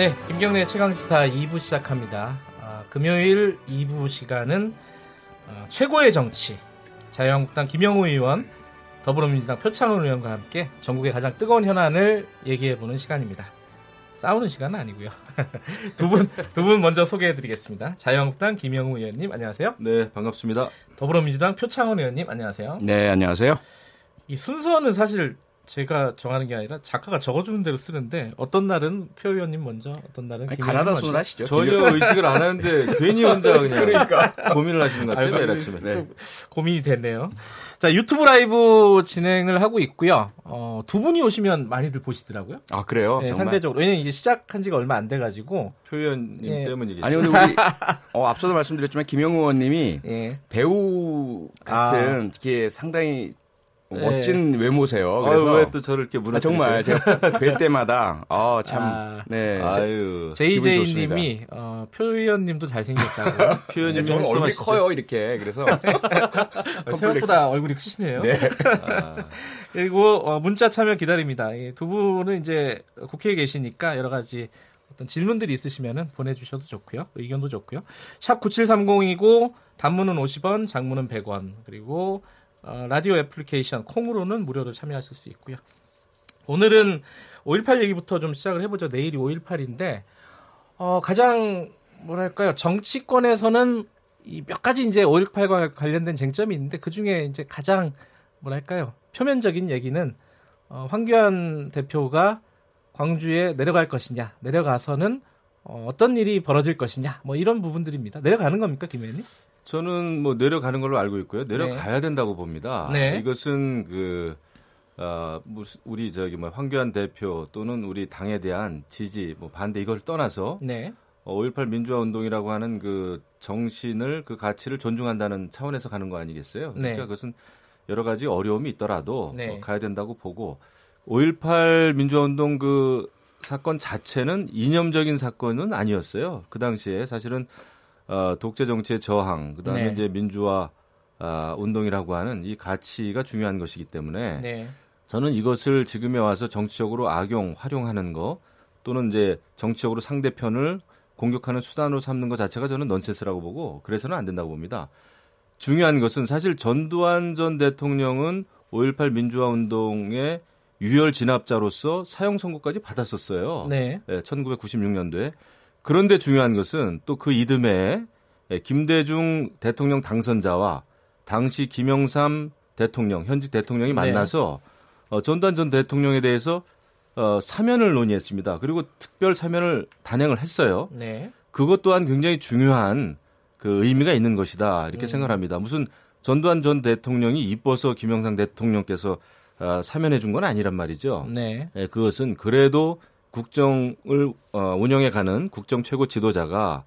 네, 김경래 최강 시사 2부 시작합니다. 아, 금요일 2부 시간은 어, 최고의 정치 자유한국당 김영우 의원, 더불어민주당 표창원 의원과 함께 전국의 가장 뜨거운 현안을 얘기해보는 시간입니다. 싸우는 시간은 아니고요. 두 분, 두 분 먼저 소개해드리겠습니다. 자유한국당 김영우 의원님, 안녕하세요. 네, 반갑습니다. 더불어민주당 표창원 의원님, 안녕하세요. 네, 안녕하세요. 이 순서는 사실 제가 정하는 게 아니라 작가가 적어주는 대로 쓰는데 어떤 날은 표 의원님 먼저, 어떤 날은 김 가나다 의원님 먼저. 하시죠. 전혀 의식을 안 하는데 괜히 혼자 그냥 고민을 하시는 것 같아요 내일 아침에. 좀 고민이 됐네요. 자, 유튜브 라이브 진행을 하고 있고요. 어, 두 분이 오시면 많이들 보시더라고요. 아, 그래요? 네, 정말. 상대적으로. 왜냐면 이게 시작한 지가 얼마 안 돼가지고. 표현님 예. 때문이겠죠. 아니, 근데 우리, 어, 앞서도 말씀드렸지만, 김영우 의원님이 예. 배우 같은, 이게 상당히 네. 멋진 외모세요. 아유, 그래서. 왜 또 저를 이렇게 아, 무너뜨리세요? 정말, 제가 뵐 때마다, 아, 참, 아. 네. 아유, 기분이 JJ 좋습니다. 님이, 어, 표 의원님도 잘생겼다고. 표현님 저는 얼굴이. 커요, 이렇게. 그래서. 어, 생각보다 얼굴이 크시네요. 네. 그리고 어, 문자 참여 기다립니다. 이두 분은 이제 국회에 계시니까 여러 가지 어떤 질문들이 있으시면 보내주셔도 좋고요. 의견도 좋고요. 샵 9730이고 단문은 50원, 장문은 100원. 그리고 어, 라디오 애플리케이션 콩으로는 무료로 참여하실 수 있고요. 오늘은 5.18 얘기부터 좀 시작을 해보죠. 내일이 5.18인데 어, 가장 뭐랄까요 정치권에서는 이 몇 가지 이제 5.18과 관련된 쟁점이 있는데 그 중에 이제 가장 뭐랄까요 표면적인 얘기는 어, 황교안 대표가 광주에 내려갈 것이냐 내려가서는 어, 어떤 일이 벌어질 것이냐 뭐 이런 부분들입니다. 내려가는 겁니까 김 의원님? 저는 뭐 내려가는 걸로 알고 있고요. 내려가야 된다고 봅니다. 네. 이것은 그 아, 무슨 우리 저기 뭐 황교안 대표 또는 우리 당에 대한 지지, 뭐 반대 이걸 떠나서 네. 어, 5.18 민주화 운동이라고 하는 그 정신을 그 가치를 존중한다는 차원에서 가는 거 아니겠어요? 그러니까 네. 그것은 여러 가지 어려움이 있더라도 네. 어, 가야 된다고 보고 5.18 민주화 운동 그 사건 자체는 이념적인 사건은 아니었어요. 그 당시에 사실은 어, 독재 정치의 저항, 그다음에 네. 이제 민주화 아, 운동이라고 하는 이 가치가 중요한 것이기 때문에 네. 저는 이것을 지금에 와서 정치적으로 악용, 활용하는 거 또는 이제 정치적으로 상대편을 공격하는 수단으로 삼는 것 자체가 저는 넌센스라고 보고 그래서는 안 된다고 봅니다. 중요한 것은 사실 전두환 전 대통령은 5.18 민주화 운동의 유혈 진압자로서 사형 선고까지 받았었어요. 네. 1996년도에. 그런데 중요한 것은 또 그 이듬해에 예, 김대중 대통령 당선자와 당시 김영삼 대통령, 현직 대통령이 네. 만나서 어, 전두환 전 대통령에 대해서 어, 사면을 논의했습니다. 그리고 특별 사면을 단행을 했어요. 네. 그것 또한 굉장히 중요한 그 의미가 있는 것이다 음. 이렇게 생각합니다. 무슨 전두환 전 대통령이 이뻐서 김영삼 대통령께서 어, 사면해 준 건 아니란 말이죠. 네. 예, 그것은 그래도 국정을 어, 운영해 가는 국정 최고 지도자가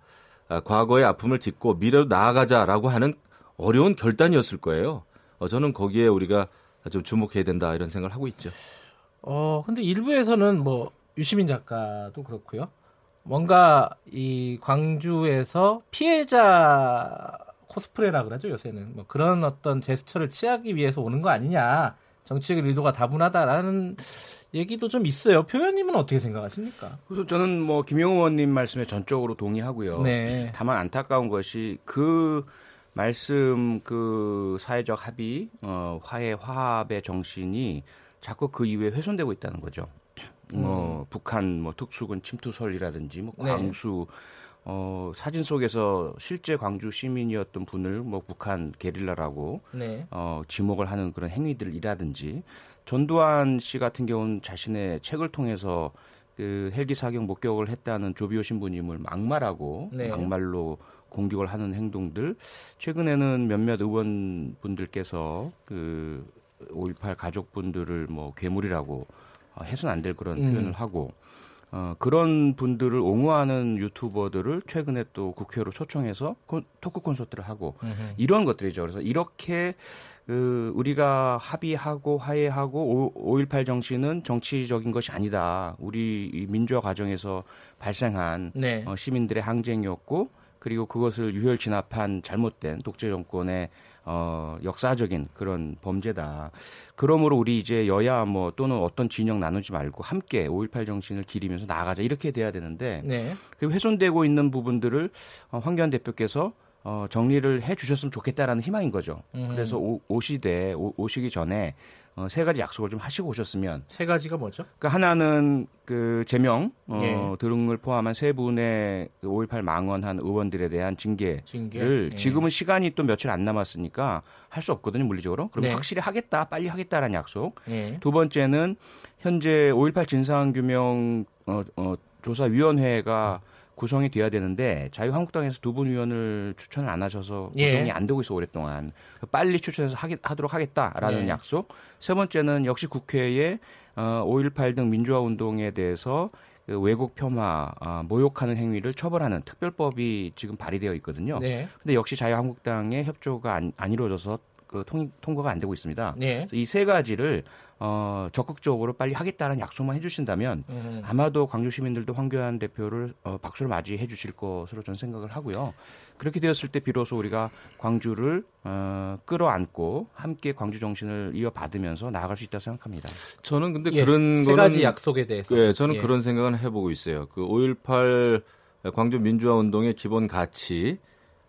아, 과거의 아픔을 딛고 미래로 나아가자라고 하는 어려운 결단이었을 거예요. 어, 저는 거기에 우리가 좀 주목해야 된다 이런 생각을 하고 있죠. 어, 근데 일부에서는 뭐 유시민 작가도 그렇고요. 뭔가 이 광주에서 피해자 코스프레라 그러죠 요새는 뭐 그런 어떤 제스처를 취하기 위해서 오는 거 아니냐 정치적 의도가 다분하다라는 얘기도 좀 있어요. 표현님은 어떻게 생각하십니까? 그래서 저는 뭐 김영호 의원님 말씀에 전적으로 동의하고요. 네. 다만 안타까운 것이 그 말씀 그 사회적 합의, 어, 화해 화합의 정신이 자꾸 그 이후에 훼손되고 있다는 거죠. 뭐 북한 뭐 특수군 침투설이라든지 뭐 네. 광수 어 사진 속에서 실제 광주 시민이었던 분을 뭐 북한 게릴라라고 네. 어 지목을 하는 그런 행위들이라든지 전두환 씨 같은 경우는 자신의 책을 통해서 그 헬기 사격 목격을 했다는 조비오 신부님을 막말하고 네. 막말로 공격을 하는 행동들 최근에는 몇몇 의원분들께서 그 5.18 가족분들을 뭐 괴물이라고 어, 해서는 안될 그런 음. 표현을 하고 어, 그런 분들을 옹호하는 유튜버들을 최근에 또 국회로 초청해서 콘- 토크 콘서트를 하고 이런 것들이죠. 그래서 이렇게 그 우리가 합의하고 화해하고 5.18 정신은 정치적인 것이 아니다. 우리 이 민주화 과정에서 발생한 네. 어, 시민들의 항쟁이었고 그리고 그것을 유혈 진압한 잘못된 독재 정권의 어, 역사적인 그런 범죄다. 그러므로 우리 이제 여야 뭐 또는 어떤 진영 나누지 말고 함께 5.18 정신을 기리면서 나아가자 이렇게 돼야 되는데 네. 그 훼손되고 있는 부분들을 어, 황교안 대표께서 어, 정리를 해 주셨으면 좋겠다라는 희망인 거죠. 음. 그래서 오, 오시되 오, 오시기 전에 어, 세 가지 약속을 좀 하시고 오셨으면 세 가지가 뭐죠? 그 하나는 그 제명 어, 예. 등을 포함한 세 분의 그5.18 망언한 의원들에 대한 징계를 징계. 예. 지금은 시간이 또 며칠 안 남았으니까 할 수 없거든요 물리적으로. 그럼 네. 확실히 하겠다, 빨리 하겠다라는 약속. 예. 두 번째는 현재 5.18 진상규명 어, 어, 조사위원회가 구성이 돼야 되는데 자유한국당에서 두분 위원을 추천을 안 하셔서 예. 구성이 안 되고 있어 오랫동안 빨리 추천해서 하기, 하도록 하겠다라는 네. 약속. 세 번째는 역시 국회에 어, 5.18 등 민주화 운동에 대해서 그 왜곡 폄하, 아, 모욕하는 행위를 처벌하는 특별법이 지금 발의되어 있거든요. 네. 근데 역시 자유한국당의 협조가 안, 안 이루어져서 그 통, 통과가 안 되고 있습니다. 네. 이세 가지를 어, 적극적으로 빨리 하겠다는 약속만 해주신다면 음. 아마도 광주 시민들도 황교안 대표를 어, 박수로 맞이해 주실 것으로 저는 생각을 하고요. 그렇게 되었을 때 비로소 우리가 광주를 어, 끌어안고 함께 광주 정신을 이어받으면서 나아갈 수 있다고 생각합니다. 저는 근데 예, 그런 세 거는 가지 약속에 대해서. 예, 저는 예. 그런 생각은 해보고 있어요. 그 5.18 광주 민주화 운동의 기본 가치,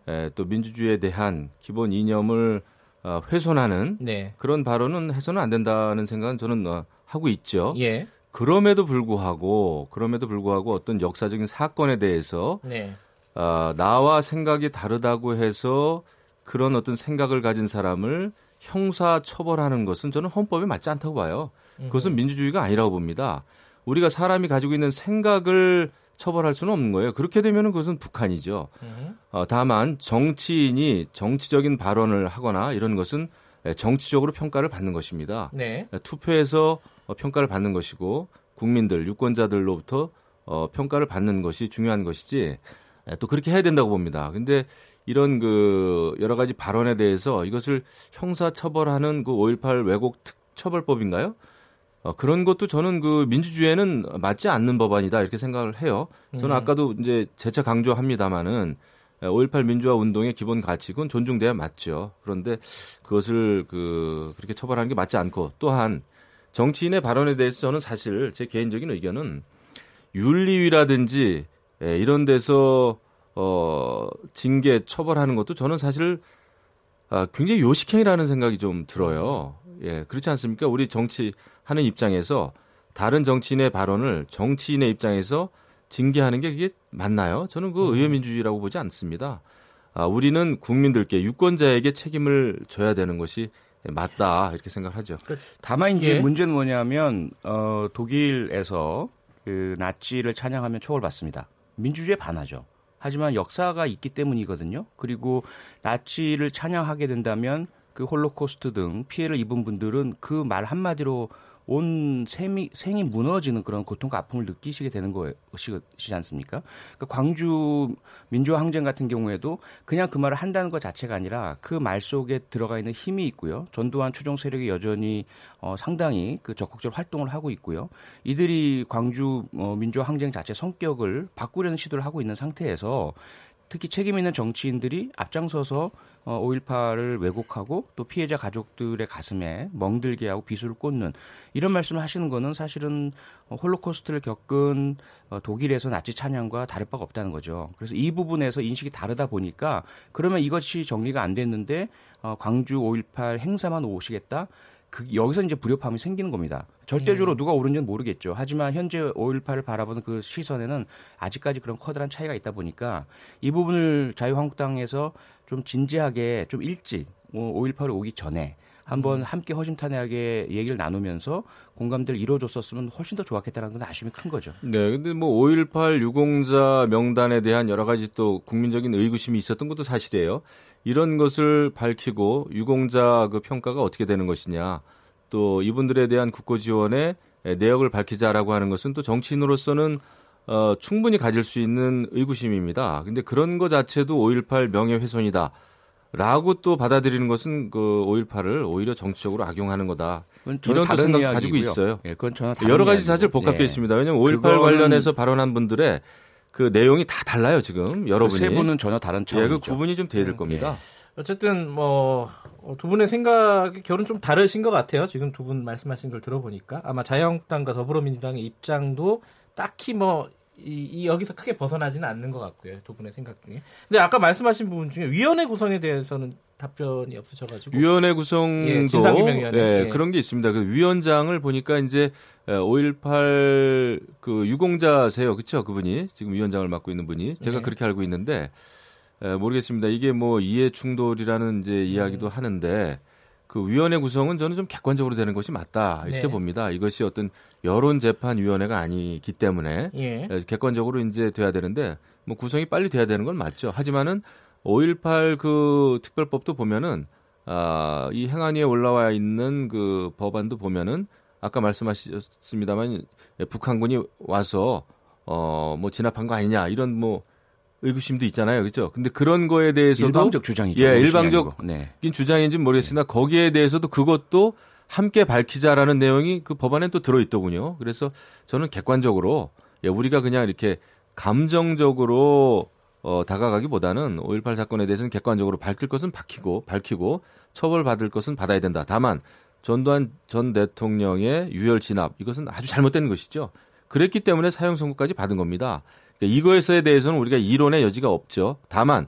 에, 또 민주주의에 대한 기본 이념을 어, 훼손하는 네. 그런 발언은 해서는 안 된다는 생각은 저는 어, 하고 있죠. 예. 그럼에도 불구하고 그럼에도 불구하고 어떤 역사적인 사건에 대해서 네. 아, 나와 생각이 다르다고 해서 그런 어떤 생각을 가진 사람을 형사 처벌하는 것은 저는 헌법에 맞지 않다고 봐요. 그것은 민주주의가 아니라고 봅니다. 우리가 사람이 가지고 있는 생각을 처벌할 수는 없는 거예요. 그렇게 되면 그것은 북한이죠. 음. 어, 다만 정치인이 정치적인 발언을 하거나 이런 것은 에, 정치적으로 평가를 받는 것입니다. 네. 투표에서 어, 평가를 받는 것이고 국민들 유권자들로부터 어, 평가를 받는 것이 중요한 것이지 에, 또 그렇게 해야 된다고 봅니다. 근데 이런 그 여러 가지 발언에 대해서 이것을 형사 처벌하는 그 5.18 왜곡 특 처벌법인가요? 어, 그런 것도 저는 그 민주주의에는 맞지 않는 법안이다 이렇게 생각을 해요. 저는 음. 아까도 이제 재차 강조합니다마는 5.18 민주화 운동의 기본 가치는 존중돼야 맞죠. 그런데 그것을 그 그렇게 처벌하는 게 맞지 않고 또한 정치인의 발언에 대해서 저는 사실 제 개인적인 의견은 윤리위라든지 예, 이런 데서 어 징계 처벌하는 것도 저는 사실 아, 굉장히 요식행위라는 생각이 좀 들어요. 예, 그렇지 않습니까? 우리 정치 하는 입장에서 다른 정치인의 발언을 정치인의 입장에서 징계하는 게 그게 맞나요? 저는 그 의회민주주의라고 보지 않습니다. 아, 우리는 국민들께 유권자에게 책임을 져야 되는 것이 맞다 이렇게 생각하죠. 다만 이제 예. 문제는 뭐냐면 어, 독일에서 그 나치를 찬양하면 처벌받습니다. 민주주의에 반하죠. 하지만 역사가 있기 때문이거든요. 그리고 나치를 찬양하게 된다면 그 홀로코스트 등 피해를 입은 분들은 그 말 한마디로 온 생이, 생이 무너지는 그런 고통과 아픔을 느끼시게 되는 것이지 않습니까? 그러니까 광주 민주화 항쟁 같은 경우에도 그냥 그 말을 한다는 것 자체가 아니라 그 말 속에 들어가 있는 힘이 있고요. 전두환 추종 세력이 여전히 어, 상당히 그 적극적으로 활동을 하고 있고요. 이들이 광주 어, 민주화 항쟁 자체 성격을 바꾸려는 시도를 하고 있는 상태에서 특히 책임 있는 정치인들이 앞장서서 어, 5.18을 왜곡하고 또 피해자 가족들의 가슴에 멍들게 하고 비수를 꽂는 이런 말씀을 하시는 거는 사실은 어, 홀로코스트를 겪은 어, 독일에서 나치 찬양과 다를 바가 없다는 거죠. 그래서 이 부분에서 인식이 다르다 보니까 그러면 이것이 정리가 안 됐는데 어, 광주 5.18 행사만 오시겠다? 그 여기서 이제 불협화음이 생기는 겁니다. 절대적으로 음. 누가 옳은지는 모르겠죠. 하지만 현재 5.18을 바라보는 그 시선에는 아직까지 그런 커다란 차이가 있다 보니까 이 부분을 자유한국당에서 좀 진지하게 좀 일찍 5.18이 오기 전에 한번 음. 함께 허심탄회하게 얘기를 나누면서 공감대를 이루어줬었으면 훨씬 더 좋았겠다는 건 아쉬움이 큰 거죠. 네, 근데 뭐 5.18 유공자 명단에 대한 여러 가지 또 국민적인 의구심이 있었던 것도 사실이에요. 이런 것을 밝히고 유공자 그 평가가 어떻게 되는 것이냐 또 이분들에 대한 국고 지원의 내역을 밝히자라고 하는 것은 또 정치인으로서는 어, 충분히 가질 수 있는 의구심입니다. 근데 그런 것 자체도 5.18 명예훼손이다. 라고 또 받아들이는 것은 그 5.18을 오히려 정치적으로 악용하는 거다. 이런 또 생각 가지고 있어요. 예, 그건 전혀 여러 가지 사실 복합되어 예. 있습니다. 왜냐하면 5.18 관련해서 발언한 분들의 그 내용이 다 달라요 지금 여러분이 그 세 분은 전혀 다른 차원이죠. 예, 그 구분이 좀 돼야 될 겁니다. 예. 어쨌든 뭐 두 분의 생각이 결은 좀 다르신 것 같아요. 지금 두 분 말씀하신 걸 들어보니까 아마 자유한국당과 더불어민주당의 입장도 딱히 뭐 이, 이, 여기서 크게 벗어나지는 않는 것 같고요. 두 분의 생각 중에. 근데 아까 말씀하신 부분 중에 위원회 구성에 대해서는 답변이 없으셔가지고. 위원회 구성도 예, 진상규명위원회 예, 예. 그런 게 있습니다. 그 위원장을 보니까 이제 5.18그 유공자세요, 그렇죠? 그분이 지금 위원장을 맡고 있는 분이 제가 예. 그렇게 알고 있는데 에, 모르겠습니다. 이게 뭐 이해 충돌이라는 이제 이야기도 음. 하는데 그 위원회 구성은 저는 좀 객관적으로 되는 것이 맞다 이렇게 네. 봅니다. 이것이 어떤 여론 재판 위원회가 아니기 때문에 예. 객관적으로 이제 돼야 되는데 뭐 구성이 빨리 돼야 되는 건 맞죠. 하지만은 5.18 그 특별법도 보면은 아, 이 행안위에 올라와 있는 그 법안도 보면은 아까 말씀하셨습니다만 북한군이 와서 어 뭐 진압한 거 아니냐 이런 뭐 의구심도 있잖아요, 그렇죠? 근데 그런 거에 대해서도 일방적 주장이죠. 예, 일방적인 네. 주장인지 는 모르겠으나 네. 거기에 대해서도 그것도 함께 밝히자라는 내용이 그 법안에 또 들어 있더군요. 그래서 저는 객관적으로 예, 우리가 그냥 이렇게 감정적으로 어, 다가가기보다는 5.18 사건에 대해서는 객관적으로 밝힐 것은 밝히고 밝히고 처벌받을 것은 받아야 된다. 다만 전두환 전 대통령의 유혈 진압 이것은 아주 잘못된 것이죠. 그랬기 때문에 사형 선고까지 받은 겁니다. 그러니까 이거에 대해서는 우리가 이론의 여지가 없죠. 다만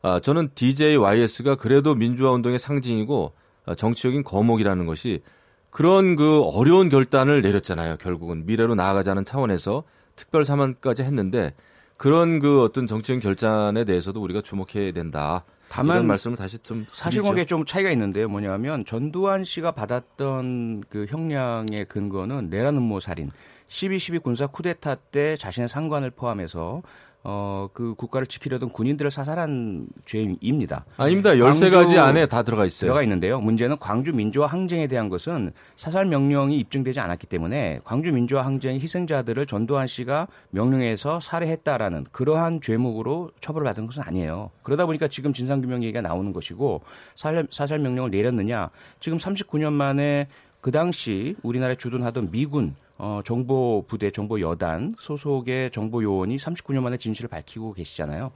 아, 저는 DJYS가 그래도 민주화 운동의 상징이고 아, 정치적인 거목이라는 것이 그런 그 어려운 결단을 내렸잖아요. 결국은 미래로 나아가자는 차원에서 특별 사만까지 했는데 그런 그 어떤 정치적인 결단에 대해서도 우리가 주목해야 된다. 다만 말씀을 다시 좀 사실관계 좀 차이가 있는데요. 뭐냐면 전두환 씨가 받았던 그 형량의 근거는 내란 음모 살인, 12.12 군사 쿠데타 때 자신의 상관을 포함해서 어, 그 국가를 지키려던 군인들을 사살한 죄입니다. 아닙니다. 13가지 안에 다 들어가 있어요. 들어가 있는데요. 문제는 광주 민주화 항쟁에 대한 것은 사살 명령이 입증되지 않았기 때문에 광주 민주화 항쟁의 희생자들을 전두환 씨가 명령해서 살해했다라는 그러한 죄목으로 처벌을 받은 것은 아니에요. 그러다 보니까 지금 진상규명 얘기가 나오는 것이고 사살, 사살 명령을 내렸느냐. 지금 39년 만에 그 당시 우리나라에 주둔하던 미군 어, 정보 부대, 정보 여단 소속의 정보 요원이 39년 만에 진실을 밝히고 계시잖아요.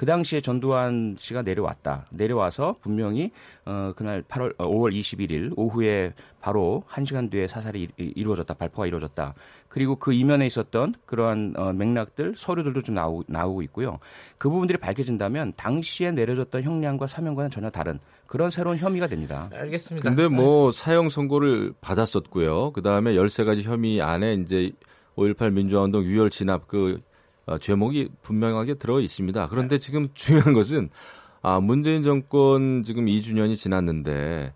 그 당시에 전두환 씨가 내려왔다. 내려와서 분명히 어, 그날 8월 어, 5월 21일 오후에 바로 1시간 뒤에 사살이 이루어졌다. 발포가 이루어졌다. 그리고 그 이면에 있었던 그러한 어, 맥락들 서류들도 좀 나오, 나오고 있고요. 그 부분들이 밝혀진다면 당시에 내려졌던 형량과 사명과는 전혀 다른 그런 새로운 혐의가 됩니다. 알겠습니다. 근데 뭐 네. 사형 선고를 받았었고요. 그다음에 13가지 혐의 안에 이제 5.18 민주화운동 유혈 진압 그 어, 죄목이 분명하게 들어 있습니다. 그런데 지금 중요한 것은 아, 문재인 정권 지금 2주년이 지났는데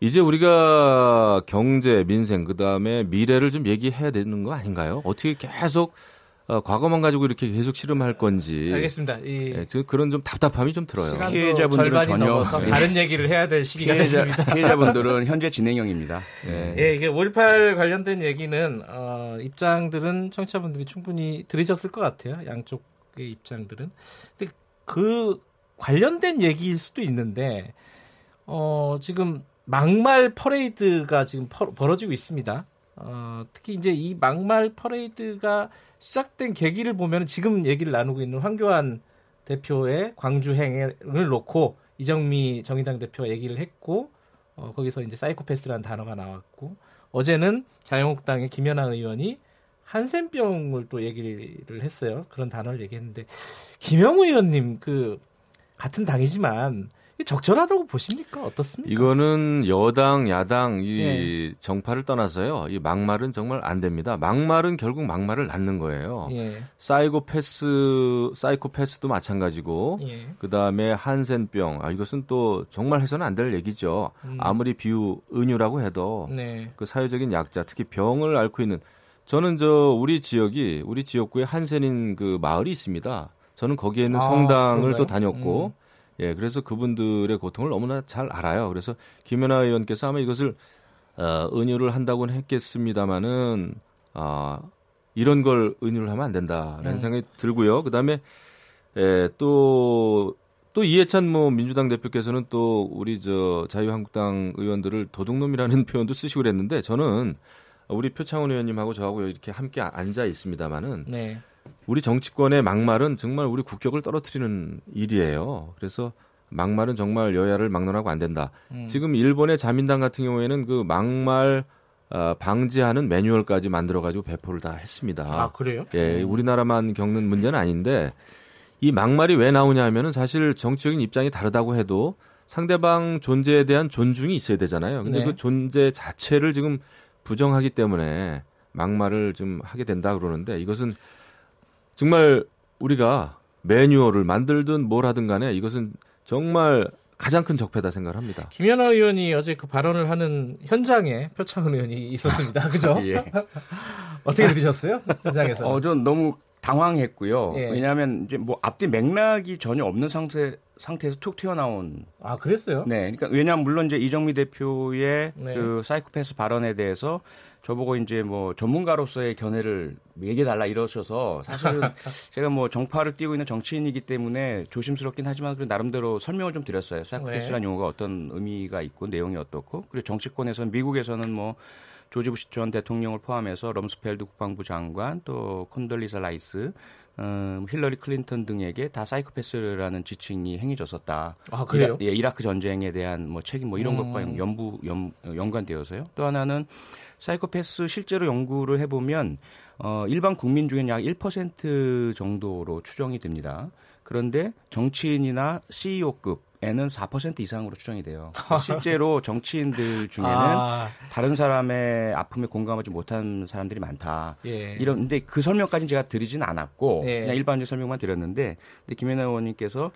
이제 우리가 경제, 민생, 그 다음에 미래를 좀 얘기해야 되는 거 아닌가요? 어떻게 계속 어, 과거만 가지고 이렇게 계속 실험할 건지. 알겠습니다. 이 예, 저 그런 좀 답답함이 좀 들어요. 피해자분들은 절반이 전혀- 넘어서 네. 다른 얘기를 해야 될 시기가 피해자, 됐습니다. 피해자분들은 현재 진행형입니다. 예. 예, 이게 5.18 관련된 얘기는 어, 입장들은 청취자분들이 충분히 들으셨을 것 같아요. 양쪽의 입장들은. 근데 그 관련된 얘기일 수도 있는데 어, 지금 막말 퍼레이드가 지금 퍼- 벌어지고 있습니다. 어, 특히 이제 이 막말 퍼레이드가 시작된 계기를 보면 지금 얘기를 나누고 있는 황교안 대표의 광주행을 놓고 이정미 정의당 대표가 얘기를 했고 어, 거기서 이제 사이코패스라는 단어가 나왔고 어제는 자유한국당의 김연아 의원이 한센병을 또 얘기를 했어요. 그런 단어를 얘기했는데 김영우 의원님 그 같은 당이지만 적절하다고 보십니까? 어떻습니까? 이거는 여당, 야당 이 예. 정파를 떠나서요. 이 막말은 정말 안 됩니다. 막말은 결국 막말을 낳는 거예요. 예. 사이코패스, 사이코패스도 마찬가지고, 예. 그 다음에 한센병. 아, 이것은 또 정말 해서는 안 될 얘기죠. 음. 아무리 비유, 은유라고 해도 네. 그 사회적인 약자, 특히 병을 앓고 있는 저는 저 우리 지역이 우리 지역구에 한센인 그 마을이 있습니다. 저는 거기에 있는 아, 성당을 또 그런가요? 다녔고, 예, 그래서 그분들의 고통을 너무나 잘 알아요. 그래서 김연아 의원께서 아마 이것을 어, 은유를 한다고는 했겠습니다마는 아 이런 걸 은유를 하면 안 된다라는 음. 생각이 들고요. 그다음에 예, 또, 또 이해찬 뭐 민주당 대표께서는 또 우리 저 자유한국당 의원들을 도둑놈이라는 표현도 쓰시고 그랬는데 저는 우리 표창원 의원님하고 저하고 이렇게 함께 앉아 있습니다마는 네. 우리 정치권의 막말은 정말 우리 국격을 떨어뜨리는 일이에요. 그래서 막말은 정말 여야를 막론하고 안 된다. 음. 지금 일본의 자민당 같은 경우에는 그 막말 어, 방지하는 매뉴얼까지 만들어가지고 배포를 다 했습니다. 아, 그래요? 예, 우리나라만 겪는 문제는 아닌데 이 막말이 왜 나오냐 하면은 사실 정치적인 입장이 다르다고 해도 상대방 존재에 대한 존중이 있어야 되잖아요. 근데 네. 그 존재 자체를 지금 부정하기 때문에 막말을 좀 하게 된다 그러는데 이것은 정말 우리가 매뉴얼을 만들든 뭘 하든 간에 이것은 정말 가장 큰 적폐다 생각을 합니다. 김연아 의원이 어제 그 발언을 하는 현장에 표창원 의원이 있었습니다. 그죠? 예. 어떻게 들으셨어요? 현장에서. 어, 전 너무 당황했고요. 예. 왜냐하면 이제 뭐 앞뒤 맥락이 전혀 없는 상태 상태에서 툭 튀어나온. 아, 그랬어요? 네, 그러니까 왜냐하면 물론 이제 이정미 대표의 네. 그 사이코패스 발언에 대해서 저보고 이제 뭐 전문가로서의 견해를 얘기해 달라 이러셔서 사실은 제가 뭐 정파를 띄고 있는 정치인이기 때문에 조심스럽긴 하지만 그 나름대로 설명을 좀 드렸어요. 사이코패스라는 네. 용어가 어떤 의미가 있고 내용이 어떻고 그리고 정치권에서는 미국에서는 뭐 조지 부시 전 대통령을 포함해서 럼스펠드 국방부 장관 또 콘돌리자 라이스 음, 힐러리 클린턴 등에게 다 사이코패스라는 지칭이 행해졌었다. 아, 그래요? 이라, 예, 이라크 전쟁에 대한 뭐 책임 뭐 이런 음. 것과 연부 연, 연관되어서요. 또 하나는 사이코패스 실제로 연구를 해보면 어, 일반 국민 중에 약1% 정도로 추정이 됩니다. 그런데 정치인이나 CEO급 에는 4% 이상으로 추정이 돼요. 실제로 정치인들 중에는 아, 다른 사람의 아픔에 공감하지 못한 사람들이 많다. 예. 이런 근데 그 설명까지는 제가 드리진 않았고 예. 그냥 일반적인 설명만 드렸는데 근데 김연아 의원님께서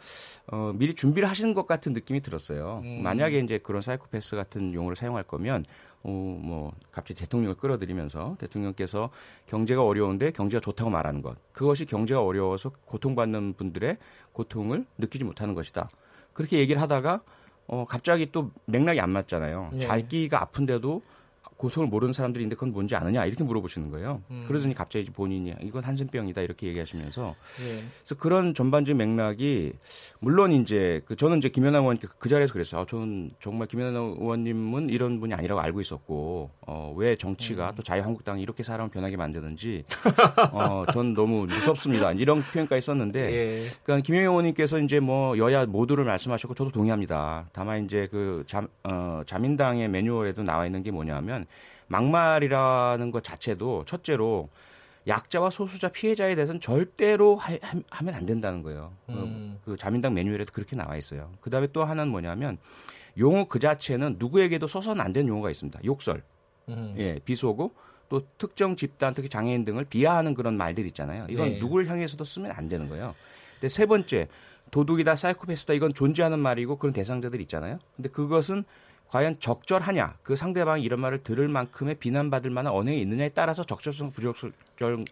어, 미리 준비를 하시는 것 같은 느낌이 들었어요. 음. 만약에 이제 그런 사이코패스 같은 용어를 사용할 거면 어, 뭐 갑자기 대통령을 끌어들이면서 대통령께서 경제가 어려운데 경제가 좋다고 말하는 것 그것이 경제가 어려워서 고통받는 분들의 고통을 느끼지 못하는 것이다. 그렇게 얘기를 하다가 어, 갑자기 또 맥락이 안 맞잖아요. 예. 자기가 아픈데도 고통을 모르는 사람들인데 그건 뭔지 아느냐 이렇게 물어보시는 거예요. 음. 그러더니 갑자기 본인이 이건 한센병이다 이렇게 얘기하시면서 예. 그래서 그런 전반적인 맥락이 물론 이제 그 저는 이제 김연아 의원께 그 자리에서 그랬어요. 아, 저는 정말 김연아 의원님은 이런 분이 아니라고 알고 있었고 어, 왜 정치가 또 자유한국당이 이렇게 사람을 변하게 만드는지 어, 전 너무 무섭습니다. 이런 표현까지 썼는데 예. 그러니까 김영희 의원님께서 이제 뭐 여야 모두를 말씀하셨고 저도 동의합니다. 다만 이제 그 자, 어, 자민당의 매뉴얼에도 나와 있는 게 뭐냐면 막말이라는 것 자체도 첫째로 약자와 소수자 피해자에 대해서는 절대로 하, 면안 된다는 거예요. 그- 음. 그 자민당 매뉴얼에도 그렇게 나와 있어요. 그 다음에 또 하나는 뭐냐면 용어 그 자체는 누구에게도 써서는 안 되는 용어가 있습니다. 욕설, 음. 예, 비속어, 또 특정 집단, 특히 장애인 등을 비하하는 그런 말들 있잖아요. 이건 네. 누구를 향해서도 쓰면 안 되는 거예요. 근데 세 번째, 도둑이다, 사이코패스다 이건 존재하는 말이고 그런 대상자들 있잖아요. 근데 그것은 과연 적절하냐 그 상대방이 이런 말을 들을 만큼의 비난받을 만한 언행이 있느냐에 따라서 적절성 부적절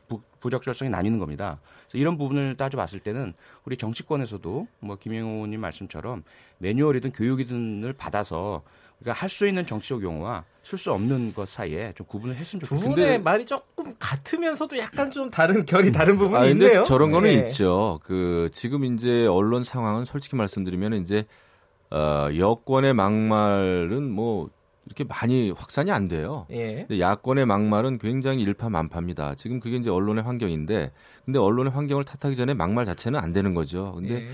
부, 부적절성이 나뉘는 겁니다. 그래서 이런 부분을 따져봤을 때는 우리 정치권에서도 뭐 김영호님 말씀처럼 매뉴얼이든 교육이든을 받아서 그러니까 할 수 있는 정치적 용어와 쓸 수 없는 것 사이에 좀 구분을 했으면 두 좋겠습니다. 분의 말이 조금 같으면서도 약간 좀 다른 결이 다른 부분이 아, 있네요. 저런 거는 네. 있죠. 그 지금 이제 언론 상황은 솔직히 말씀드리면 이제 어, 여권의 막말은 뭐 이렇게 많이 확산이 안 돼요. 예. 근데 야권의 막말은 굉장히 일파만파입니다. 지금 그게 이제 언론의 환경인데, 근데 언론의 환경을 탓하기 전에 막말 자체는 안 되는 거죠. 근데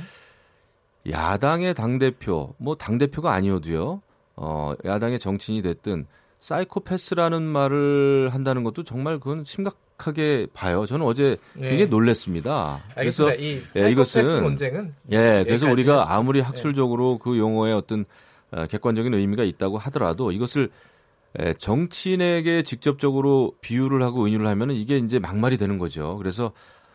예. 야당의 당 대표, 뭐 당 대표가 아니어도요. 어, 야당의 정치인이 됐든 사이코패스라는 말을 한다는 것도 정말 그건 심각 하게 봐요. 저는 어제 네. 굉장히 놀랬습니다. 그래서 알겠습니다. 이 예, 이것은- 논쟁은 예, 그래서 우리가 하시죠. 아무리 학술적으로 그 용어에 어떤 어, 객관적인 의미가 있다고 하더라도 이것을 에, 정치인에게 직접적으로 비유를 하고 은유를 하면은 이게 이제 막말이 되는 거죠. 그래서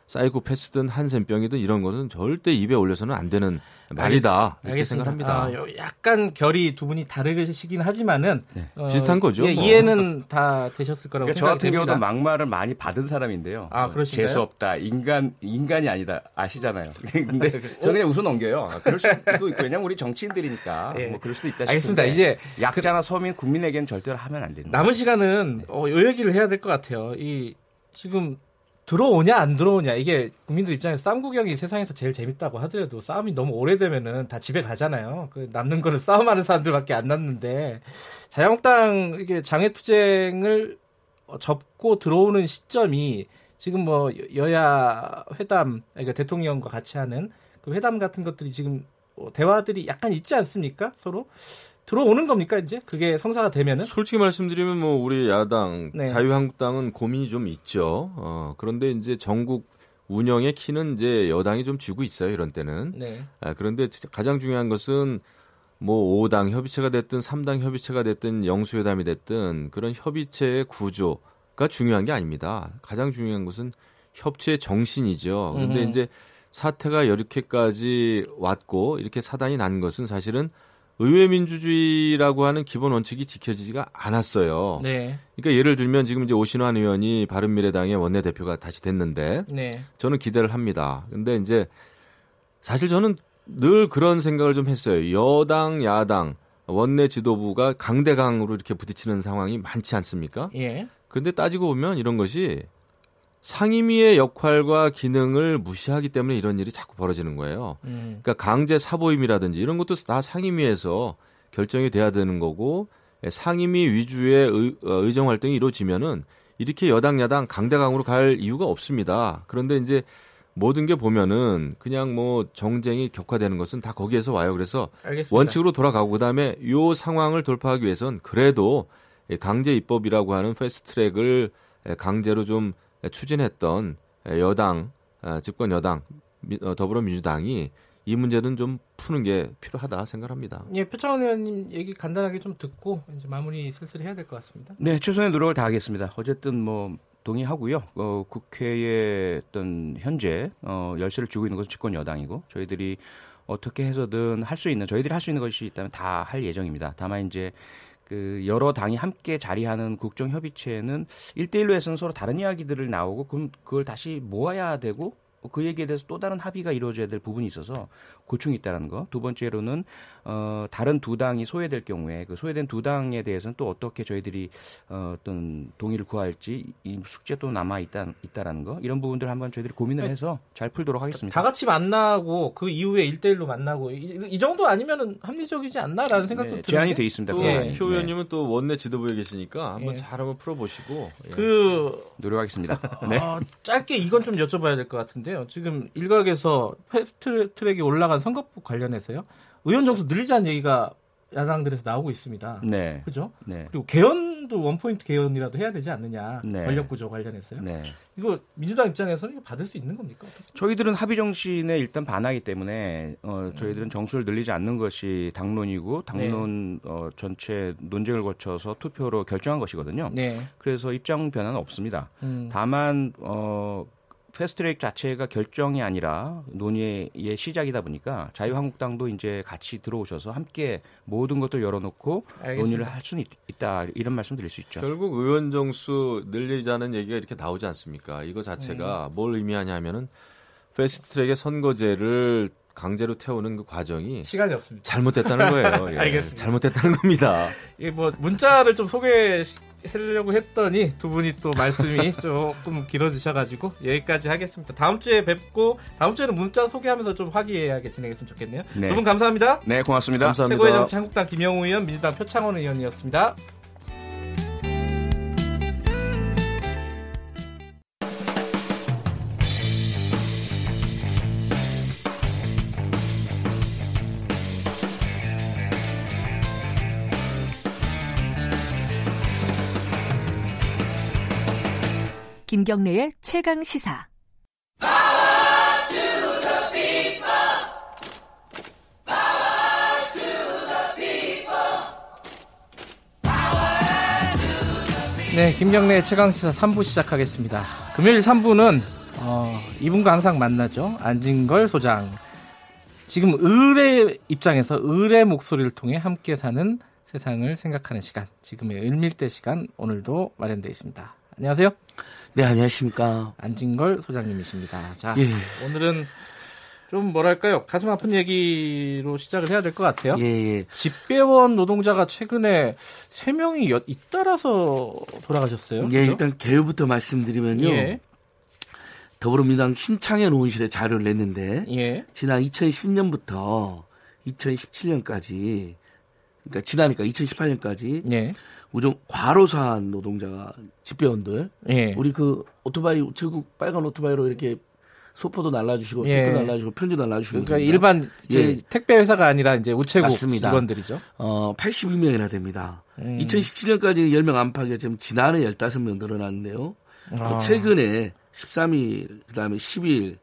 사이코패스든 한센병이든 이런 것은 절대 입에 올려서는 안 되는 말이다 이렇게 알겠습니다. 생각합니다. 아, 요- 약간 결이 두 분이 다르시긴 하지만은 네. 어, 비슷한 거죠, 예, 뭐. 이해는 다 되셨을 거라고 그러니까 저 생각이 같은 경우도 됩니다. 막말을 많이 받은 사람인데요. 아, 어, 그러신가요? 재수 없다. 인간 인간이 아니다. 아시잖아요. 근데 저는 그냥 웃어 넘겨요. 아, 그럴 수도 있고 왜냐면 우리 정치인들이니까 예. 뭐 그럴 수도 있다 알겠습니다. 이제 약자나 서민 국민에겐 절대로 하면 안 된다. 남은 시간은 어, 요 얘기를 해야 될 것 같아요. 이 지금 들어오냐 안 들어오냐. 이게 국민들 입장에서 싸움 구경이 세상에서 제일 재밌다고 하더라도 싸움이 너무 오래되면은 다 집에 가잖아요. 그 남는 거는 싸움하는 사람들밖에 안 남는데. 자유한국당 이게 장애 투쟁을 어, 접고 들어오는 시점이 지금 뭐 여- 여야 회담 그러니까 대통령과 같이 하는 그 회담 같은 것들이 지금 어, 대화들이 약간 있지 않습니까? 서로 들어오는 겁니까 이제 그게 성사가 되면은 솔직히 말씀드리면 뭐 우리 야당 네. 자유한국당은 고민이 좀 있죠. 어, 그런데 이제 전국 운영의 키는 이제 여당이 좀 쥐고 있어요. 이런 때는. 네. 아, 그런데 가장 중요한 것은 뭐 5당 협의체가 됐든 3당 협의체가 됐든 영수회담이 됐든 그런 협의체의 구조가 중요한 게 아닙니다. 가장 중요한 것은 협치의 정신이죠. 그런데 음흠. 이제 사태가 이렇게까지 왔고 이렇게 사단이 난 것은 사실은 의회 민주주의라고 하는 기본 원칙이 지켜지지가 않았어요. 네. 그러니까 예를 들면 지금 이제 오신환 의원이 바른미래당의 원내대표가 다시 됐는데 네. 저는 기대를 합니다. 근데 이제 사실 저는 늘 그런 생각을 좀 했어요. 여당, 야당, 원내 지도부가 강대강으로 이렇게 부딪히는 상황이 많지 않습니까? 예. 근데 따지고 보면 이런 것이 상임위의 역할과 기능을 무시하기 때문에 이런 일이 자꾸 벌어지는 거예요. 음. 그러니까 강제 사보임이라든지 이런 것도 다 상임위에서 결정이 돼야 되는 거고 예, 상임위 위주의 의, 어, 의정 활동이 이루어지면은 이렇게 여당 야당 강대강으로 갈 이유가 없습니다. 그런데 이제 모든 게 보면은 그냥 뭐 정쟁이 격화되는 것은 다 거기에서 와요. 그래서 알겠습니다. 원칙으로 돌아가고 그다음에 요 상황을 돌파하기 위해선 그래도 예, 강제 입법이라고 하는 패스트트랙을 예, 강제로 좀 추진했던 예, 여당 아, 집권 여당 미- 어, 더불어민주당이 이 문제는 좀 푸는 게 필요하다 생각합니다. 예, 표창원 의원님 얘기 간단하게 좀 듣고 이제 마무리 슬슬 해야 될 것 같습니다. 네, 최선의 노력을 다하겠습니다. 어쨌든 뭐 동의하고요. 어, 국회의 어떤 현재 어, 열쇠를 쥐고 있는 것은 집권 여당이고 저희들이 어떻게 해서든 할 수 있는 저희들이 할 수 있는 것이 있다면 다 할 예정입니다. 다만 이제 그 여러 당이 함께 자리하는 국정 협의체는 1대1로 해서는 서로 다른 이야기들을 나오고 그럼 그걸 다시 모아야 되고 그 얘기에 대해서 또 다른 합의가 이루어져야 될 부분이 있어서 고충이 있다는 거. 두 번째로는 어 다른 두 당이 소외될 경우에 그 소외된 두 당에 대해서는 또 어떻게 저희들이 어, 어떤 동의를 구할지 이 숙제 또 남아 있다 있다라는 거. 이런 부분들 한번 저희들이 고민을 네. 해서 잘 풀도록 하겠습니다. 다 같이 만나고 그 이후에 1대1로 만나고 이, 이 정도 아니면은 합리적이지 않나라는 생각도 네, 제한이 돼 있습니다. 또그 예. 제한이. 표 네, 의원님은 또 원내 지도부에 계시니까 한번 예. 잘 한번 풀어보시고 예. 그 노력하겠습니다. 네. 아, 짧게 이건 좀 여쭤봐야 될 것 같은데요. 지금 일각에서 패스트 트랙에 올라 간 선거법 관련해서요. 의원 정수 늘리자는 얘기가 야당들에서 나오고 있습니다. 네. 그죠? 네. 그리고 개헌도 원포인트 개헌이라도 해야 되지 않느냐. 네. 권력 구조 관련해서요. 네. 이거 민주당 입장에서는 이거 받을 수 있는 겁니까? 어떻습니까? 저희들은 합의 정신에 일단 반하기 때문에 어, 저희들은 정수를 늘리지 않는 것이 당론이고 당론 어, 전체 논쟁을 거쳐서 투표로 결정한 것이거든요. 네. 그래서 입장 변화는 없습니다. 음. 다만 어, 패스트트랙 자체가 결정이 아니라 논의의 시작이다 보니까 자유한국당도 이제 같이 들어오셔서 함께 모든 것들 열어놓고 알겠습니다. 논의를 할 수는 있, 다 이런 말씀 드릴 수 있죠. 결국 의원 정수 늘리자는 얘기가 이렇게 나오지 않습니까? 이거 자체가 뭘 의미하냐면은 패스트트랙의 선거제를 강제로 태우는 그 과정이 시간이 없습니다. 잘못됐다는 거예요. 예. 알겠습니다. 잘못됐다는 겁니다. 이게 뭐 문자를 좀 소개 하려고 했더니 두 분이 또 말씀이 조금 길어지셔가지고 여기까지 하겠습니다. 다음 주에 뵙고 다음 주에는 문자 소개하면서 좀 화기애애하게 진행했으면 좋겠네요. 네. 두분 감사합니다. 네, 고맙습니다. 최고의 정치 한국당 김영우 의원, 민주당 표창원 의원이었습니다. 김경래의 최강 시사. 네, 김경래 최강시사 3부 시작하겠습니다. 금요일 3부는 어, 이분과 항상 만나죠. 안진걸 소장. 지금 을의 입장에서 을의 목소리를 통해 함께 사는 세상을 생각하는 시간. 지금의 을밀대 시간 오늘도 마련되어 있습니다. 안녕하세요. 네, 안녕하십니까. 안진걸 소장님이십니다. 자, 예. 오늘은 좀 뭐랄까요 가슴 아픈 얘기로 시작을 해야 될 것 같아요. 예, 예. 집배원 노동자가 최근에 세 명이 여- 잇따라서 돌아가셨어요. 예, 그죠? 일단 개요부터 말씀드리면요. 예, 더불어민주당 신창현 의원실에 자료를 냈는데 예, 지난 2010년부터 2017년까지 그러니까 지나니까 2018년까지 예, 우정 과로사한 노동자가 집배원들 예. 우리 그 오토바이 우체국 빨간 오토바이로 이렇게 소포도 날라주시고 예. 댓글 날라주고 편지 날라주시고 그러니까 그럽니다. 일반 이제 예. 택배 회사가 아니라 이제 우체국 맞습니다. 직원들이죠. 어 82명이나 됩니다. 음. 2017년까지는 10명 안팎에 지금 지난해 15명 늘어났는데요. 아. 최근에 13일 그다음에 10일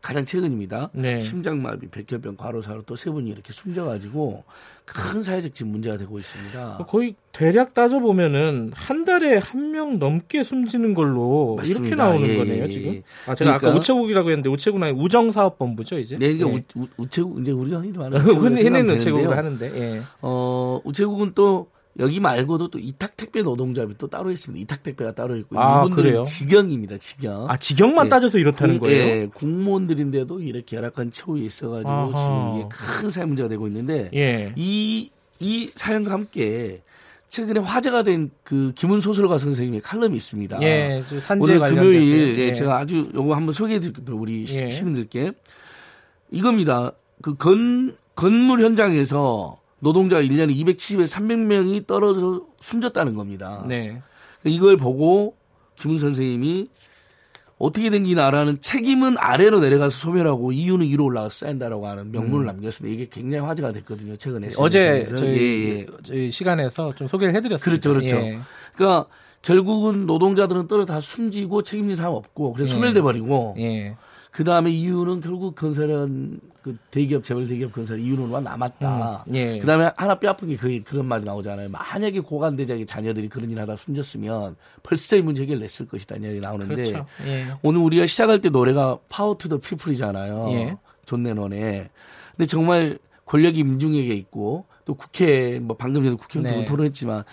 가장 최근입니다. 네. 심장마비, 백혈병, 과로사로 또 세 분이 이렇게 숨져가지고 큰 사회적 지금 문제가 되고 있습니다. 거의 대략 따져 보면은 한 달에 한 명 넘게 숨지는 걸로 맞습니다. 이렇게 나오는 예, 거네요 예, 지금. 예. 아 제가 아까 그러니까- 우체국이라고 했는데 우체국은 아니고 우정사업본부죠 이제. 네, 이게 예. 우, 우, 체국 이제 우리가 흔히 말하는 우체국이라고 되는데요. 하는데. 예. 어, 우체국은 또 여기 말고도 또 이탁 택배 노동자비 또 따로 있습니다. 이탁 택배가 따로 있고 아, 이분들은 그래요? 직영입니다. 직영. 아 직영만 예. 따져서 이렇다는 공- 거예요. 예, 공무원들인데도 이렇게 열악한 처우에 있어가지고 아하. 지금 이게 큰 사회 문제가 되고 있는데 예. 이, 이 사연과 함께 최근에 화제가 된 그 김은 소설가 선생님의 칼럼이 있습니다. 예, 오늘. 금요일 예, 예. 제가 아주 요거 한번 소개해 드릴게요. 우리 시- 예. 시민들께. 이겁니다. 그 건, 건물 현장에서 노동자가 1년에 270에서 300명이 떨어져 숨졌다는 겁니다. 네. 이걸 보고 김은 선생님이 어떻게 된 이 나라는 책임은 아래로 내려가서 소멸하고 이유는 위로 올라가서 쌓인다라고 하는 명문을 남겼습니다. 이게 굉장히 화제가 됐거든요. 최근에. 음. 어제. 저희, 예, 예. 저희 시간에서 좀 소개를 해드렸습니다. 그렇죠, 그렇죠. 예. 그러니까 결국은 노동자들은 떨어 다 숨지고 책임진 사람 없고 그래서 예. 소멸돼 버리고 예. 그 다음에 이윤은 결국 건설은 그 대기업 재벌 대기업 건설 이윤만 남았다. 음, 예. 그 다음에 하나 뼈 아픈 게 그, 그런 말이 나오잖아요. 만약에 고관 대작의 자녀들이 그런 일 하다 숨졌으면 벌써 이 문제 해결됐을 것이다. 이런 얘기 나오는데 그렇죠. 예. 오늘 우리가 시작할 때 노래가 Power to the People이잖아요. 예. 존 레논의. 근데 정말 권력이 민중에게 있고 또 국회 뭐 방금 전에 국회의원 네. 네. 토론했지만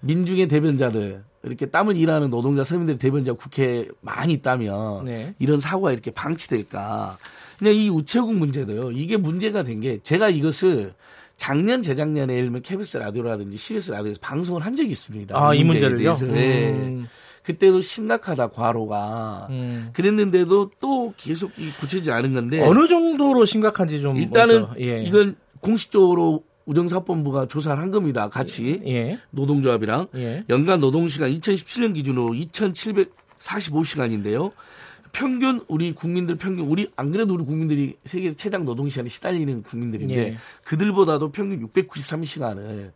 민중의 대변자들 이렇게 땀을 일하는 노동자 서민들의 대변자 국회에 많이 있다면 네. 이런 사고가 이렇게 방치될까. 그냥 이 우체국 문제도요. 이게 문제가 된 게 제가 이것을 작년 재작년에 예를 들면 KBS 라디오라든지 CBS 라디오에서 방송을 한 적이 있습니다. 아, 이 문제를요? 네. 음. 그때도 심각하다 과로가 음. 그랬는데도 또 계속 이 고쳐지지 않은 건데 어느 정도로 심각한지 좀 일단은 예. 이건 공식적으로 우정사업본부가 조사를 한 겁니다. 같이 예. 노동조합이랑 예. 연간 노동시간 2017년 기준으로 2,745시간인데요. 평균 우리 국민들 평균 우리 안 그래도 우리 국민들이 세계 최장 노동시간에 시달리는 국민들인데 예. 그들보다도 평균 693시간을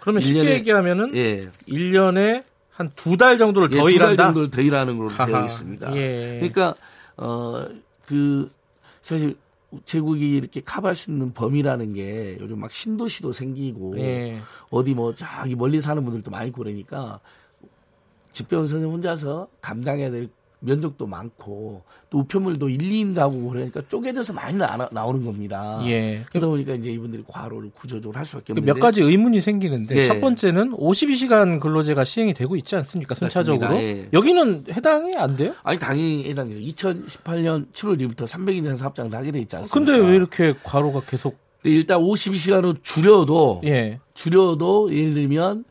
그러면 쉽게 일년에- 얘기하면은 예. 1년에 한 두 달 정도를 예, 더 두달 일한다. 정도를 더 일하는 걸로 하하. 되어 있습니다. 예. 그러니까 어그 사실 우체국이 이렇게 커버할 수 있는 범위라는 게 요즘 막 신도시도 생기고 예. 어디 뭐 저기 멀리 사는 분들도 많이 그러니까 집배원 선생 혼자서 감당해야 될 면적도 많고 또 우편물도 1, 2인 가구 그러니까 쪼개져서 많이 나, 나오는 겁니다. 예. 그러다 보니까 이제 이분들이 과로를 구조적으로 할 수밖에 그 없는데 몇 가지 의문이 생기는데 네. 첫 번째는 52시간 근로제가 시행이 되고 있지 않습니까? 순차적으로. 예. 여기는 해당이 안 돼요? 아니 당연히 해당돼요. 2018년 7월 2일부터 300인 이상 사업장을 하게 돼 있지 않습니까? 근데 왜 이렇게 과로가 계속 근데 일단 52시간으로 줄여도 예. 줄여도 예를 들면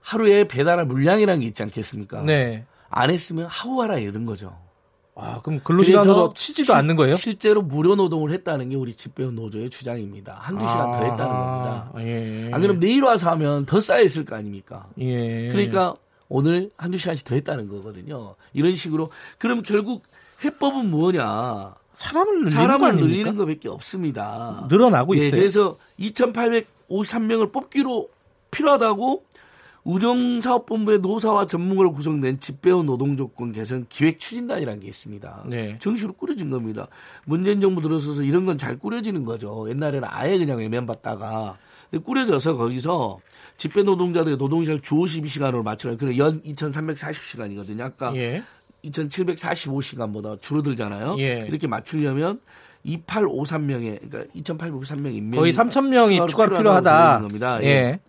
하루에 배달할 물량이라는 게 있지 않겠습니까? 네. 안 했으면 하루하라 이런 거죠. 아, 그럼 근로시간으로 치지도 실- 않는 거예요? 실제로 무료 노동을 했다는 게 우리 집배원 노조의 주장입니다. 한두 시간 더 했다는 겁니다. 아, 예. 안 그럼 내일 와서 하면 더 쌓여있을 거 아닙니까? 예. 그러니까 오늘 한두 시간씩 더 했다는 거거든요. 이런 식으로. 그럼 결국 해법은 뭐냐? 사람을 늘리는 거 사람을? 늘리는 것밖에 없습니다. 늘어나고 예, 있어요. 그래서 2,853명을 뽑기로 필요하다고 우정사업본부의 노사와 전문가로 구성된 집배원 노동조건 개선 기획 추진단이라는 게 있습니다. 네. 정식으로 꾸려진 겁니다. 문재인 정부 들어서서 이런 건 잘 꾸려지는 거죠. 옛날에는 아예 그냥 외면받다가 꾸려져서 거기서 집배 노동자들의 노동시간 주 52시간으로 맞추는 그런 연 2,340시간이거든요. 아까 예. 2,745시간보다 줄어들잖아요. 예. 이렇게 맞추려면 2853명의 그러니까 2,853명 인명 거의 3,000명이 추가로 필요하다. 겁니다. 예. 예.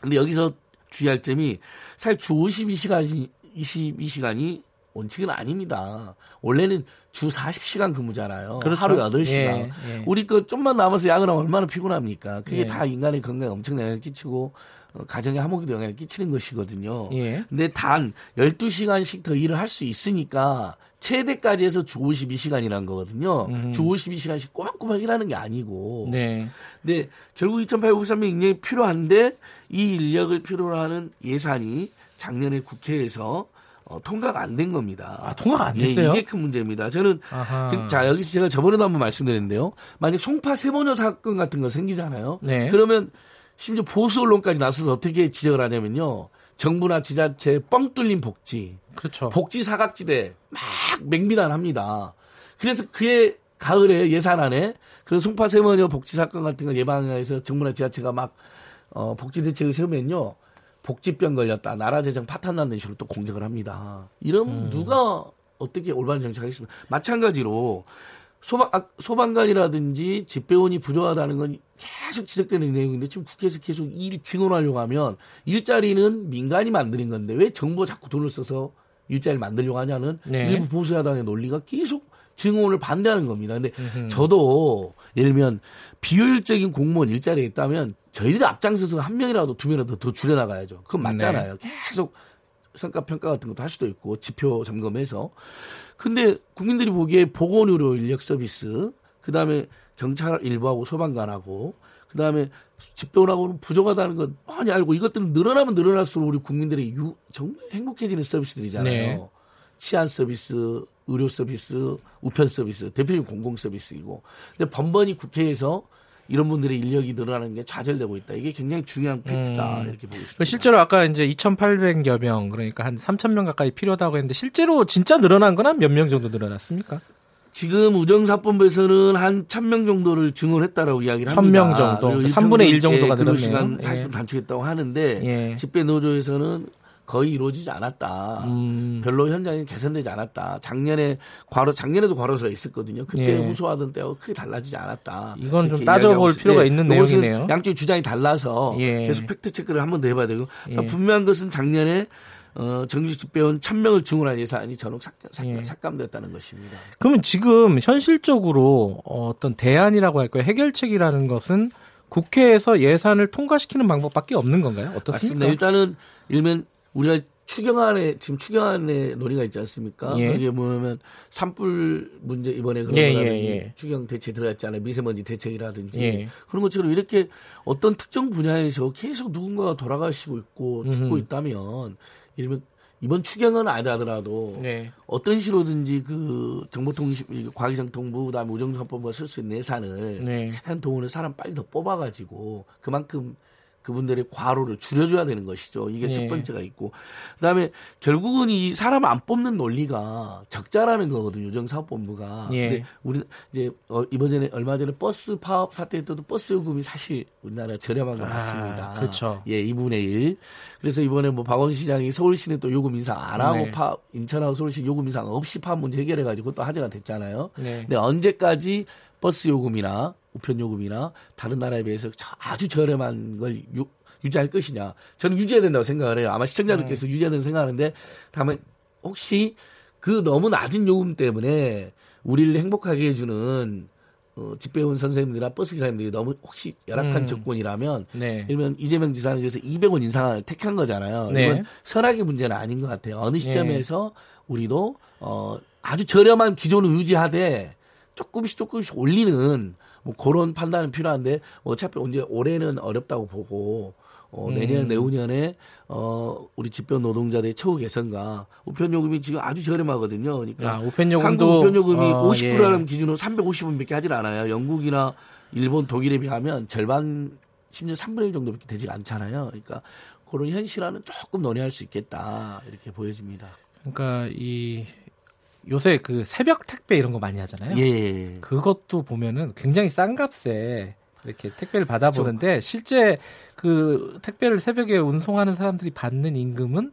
근데 여기서 주의할 점이 사실 주 52시간이 22시간이 원칙은 아닙니다. 원래는 주 40시간 근무잖아요. 그렇죠. 하루 8시간. 예, 예. 우리 그 좀만 남아서 야근하면 얼마나 피곤합니까? 그게 예. 다 인간의 건강에 엄청난 영향을 끼치고 어, 가정의 화목에도 영향을 끼치는 것이거든요. 예. 근데 단 12시간씩 더 일을 할 수 있으니까 최대까지 해서 주 52시간이라는 거거든요. 주 52시간씩 꼬박꼬박 일하는 게 아니고. 네. 근데 결국 2,853명 인력이 필요한데 이 인력을 필요로 하는 예산이 작년에 국회에서 어, 통과가 안 된 겁니다. 아, 통과가 안 예, 됐어요? 이게 큰 문제입니다. 저는. 지금 자 여기서 제가 저번에도 한번 말씀드렸는데요. 만약 송파 세모녀 사건 같은 거 생기잖아요. 네. 그러면 심지어 보수 언론까지 나서서 어떻게 지적을 하냐면요. 정부나 지자체 뻥 뚫린 복지, 그렇죠. 복지 사각지대 막 맹비난합니다. 그래서 그해 가을에 예산안에 그런 송파 세모녀 복지 사건 같은 거 예방해서 정부나 지자체가 막 어, 복지 대책을 세우면요. 복지병 걸렸다. 나라 재정 파탄난다는 식으로 또 공격을 합니다. 이러면 누가 어떻게 올바른 정책하겠습니까? 마찬가지로 소방, 아, 소방관이라든지 집배원이 부족하다는 건 계속 지적되는 내용인데 지금 국회에서 계속 일 증언하려고 하면 일자리는 민간이 만드는 건데 왜 정부가 자꾸 돈을 써서 일자리를 만들려고 하냐는 네. 일부 보수 야당의 논리가 계속 증언을 반대하는 겁니다. 근데 저도 예를 들면 비효율적인 공무원 일자리에 있다면 저희들이 앞장서서 한 명이라도 두 명이라도 더 줄여나가야죠. 그건 맞잖아요. 계속 성과 평가 같은 것도 할 수도 있고 지표 점검해서. 근데 국민들이 보기에 보건의료 인력 서비스, 그 다음에 경찰 일부하고 소방관하고, 그 다음에 집배원하고는 부족하다는 건 많이 알고 이것들은 늘어나면 늘어날수록 우리 국민들이 유, 정말 행복해지는 서비스들이잖아요. 네. 치안 서비스, 의료 서비스, 우편 서비스, 대표적인 공공 서비스이고. 근데 번번이 국회에서 이런 분들의 인력이 늘어나는 게 좌절되고 있다. 이게 굉장히 중요한 팩트다. 음. 이렇게 보고 있습니다. 그 실제로 아까 이제 2,800여 명 그러니까 한 3,000명 가까이 필요하다고 했는데 실제로 진짜 늘어난 건 한 몇 명 정도 늘어났습니까? 지금 우정사법부에서는 한 1000명 정도를 증언했다라고 이야기를 1000명 합니다. 정도. 그리고 그러니까 3분의 1 일평균, 정도가 예, 근로시간 늘었네요. 40분 예. 단축했다고 하는데 예. 집배 노조에서는 거의 이루어지지 않았다. 음. 별로 현장이 개선되지 않았다. 작년에 과로 작년에도 과로사가 있었거든요. 그때 예. 후소하던 때와 크게 달라지지 않았다. 이건 좀 따져볼 필요가 예, 있는 이것은 내용이네요. 양쪽의 주장이 달라서 예. 계속 팩트 체크를 한번 더 해봐야 되고 예. 분명한 것은 작년에 어, 정규직 집배원 1000명을 증언한 예산이 전액 삭, 삭, 예. 삭감됐다는 것입니다. 그러면 지금 현실적으로 어떤 대안이라고 할까요? 해결책이라는 것은 국회에서 예산을 통과시키는 방법밖에 없는 건가요? 맞습니다. 어떻습니까? 일단은 일면 우리가 추경안에 지금 추경안에 논의가 있지 않습니까? 예. 거기에 보면 산불 문제 이번에 그런 예, 거라든지 예, 예. 추경 대책 들어갔잖아요. 미세먼지 대책이라든지 예. 그런 것처럼 이렇게 어떤 특정 분야에서 계속 누군가가 돌아가시고 있고 죽고 음흠. 있다면 이러면 이번 추경은 아니라더라도 네. 어떤 식으로든지 그 정보통신 과기정통부 그다음에 우정사법부가 쓸 수 있는 예산을 네. 최대한 동원해 사람 빨리 더 뽑아가지고 그만큼 그분들의 과로를 줄여줘야 되는 것이죠. 이게 예. 첫 번째가 있고 그다음에 결국은 이 사람 안 뽑는 논리가 적자라는 거거든요. 유정사업본부가. 예. 근데 우리 이제 어, 이번 전에 얼마 전에 버스 파업 사태 때도 버스 요금이 사실 우리나라 저렴한 것 아, 같습니다. 그렇죠. 예, 2분의 1. 그래서 이번에 뭐 박원순 시장이 서울시는 또 요금 인상 안 하고 네. 파 인천하고 서울시 요금 인상 없이 파업 문제 해결해 가지고 또 화제가 됐잖아요. 네. 근데 언제까지 버스 요금이나 우편 요금이나 다른 나라에 비해서 저- 아주 저렴한 걸 유, 유지할 것이냐? 저는 유지해야 된다고 생각을 해요. 아마 시청자들께서 유지해야 된다고 생각하는데 다만 혹시 그 너무 낮은 요금 때문에 우리를 행복하게 해주는 어, 집배원 선생님들이나 버스 기사님들이 너무 혹시 열악한 음. 조건이라면 네. 이러면 이재명 지사는 그래서 200원 인상을 택한 거잖아요. 네. 이건 선악의 문제는 아닌 것 같아요. 어느 시점에서 우리도 어, 아주 저렴한 기존을 유지하되 조금씩 조금씩 올리는 뭐 그런 판단은 필요한데 뭐 어차피 언제 올해는 어렵다고 보고 어, 내년 음. 내후년에 어 우리 집변 노동자들의 처우 개선과 우편 요금이 지금 아주 저렴하거든요. 그러니까 아, 우편 요금도 한국 우편 요금이 어, 50g 예. 기준으로 350원밖에 하질 않아요. 영국이나 일본, 독일에 비하면 절반 심지어 3분의 1 정도밖에 되지 않잖아요. 그러니까 그런 현실화는 조금 논의할 수 있겠다 이렇게 보여집니다. 그러니까 이 요새 그 새벽 택배 이런 거 많이 하잖아요. 예. 그것도 보면은 굉장히 싼 값에 이렇게 택배를 받아보는데 실제 그 택배를 새벽에 운송하는 사람들이 받는 임금은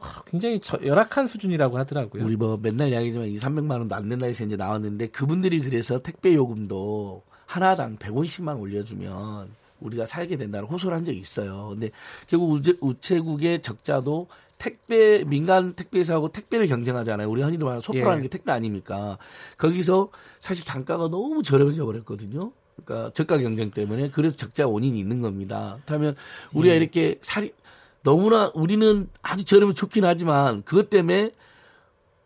와, 굉장히 저- 열악한 수준이라고 하더라고요. 우리 뭐 맨날 이야기지만 2, 300만 원도 안 된다 해서 이제 나왔는데 그분들이 그래서 택배 요금도 하나당 150만 올려주면 우리가 살게 된다는 호소를 한 적이 있어요. 근데 결국 우체, 우체국의 적자도 택배 민간 택배사하고 택배를 경쟁하잖아요. 우리 흔히들 말하는 소포라는 예. 게 택배 아닙니까? 거기서 사실 단가가 너무 저렴해져 버렸거든요. 그러니까 저가 경쟁 때문에 그래서 적자 원인이 있는 겁니다. 그렇다면 우리가 예. 이렇게 살이 너무나 우리는 아주 저렴해 좋긴 하지만 그것 때문에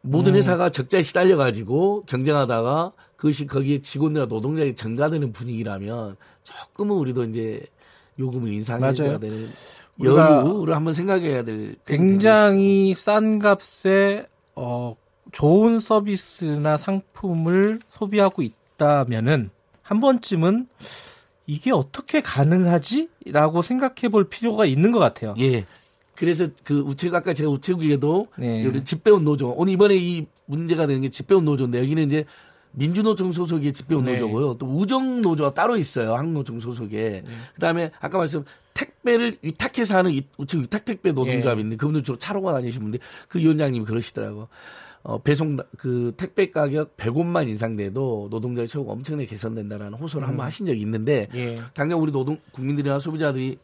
모든 음. 회사가 적자에 시달려 가지고 경쟁하다가 그것이 거기에 직원이나 노동자에 전가되는 분위기라면 조금은 우리도 이제 요금을 인상해줘야 맞아요. 되는 여유를 한번 생각해야 될 굉장히 싼 값에 어, 좋은 서비스나 상품을 소비하고 있다면은 한 번쯤은 이게 어떻게 가능하지?라고 생각해 볼 필요가 있는 것 같아요. 예. 그래서 그 우체국 아까 제가 우체국에도 네. 우리 집배원 노조 오늘 이번에 이 문제가 되는 게 집배원 노조인데 여기는 이제 민주노총 소속의 집배원 네. 노조고요. 또 우정 노조가 따로 있어요. 한노총 소속에. 그다음에 아까 말씀 택배를 위탁해서 하는 이- 우체국 위탁 택배 노동조합이 예. 있는데 그분들 주로 차로가 다니시는 분데 그 위원장님이 그러시더라고. 어, 배송 그 택배 가격 100원만 인상돼도 노동자의 처우가 엄청나게 개선된다라는 호소를 한번 하신 적이 있는데 예. 당장 우리 노동 국민들이나 소비자들이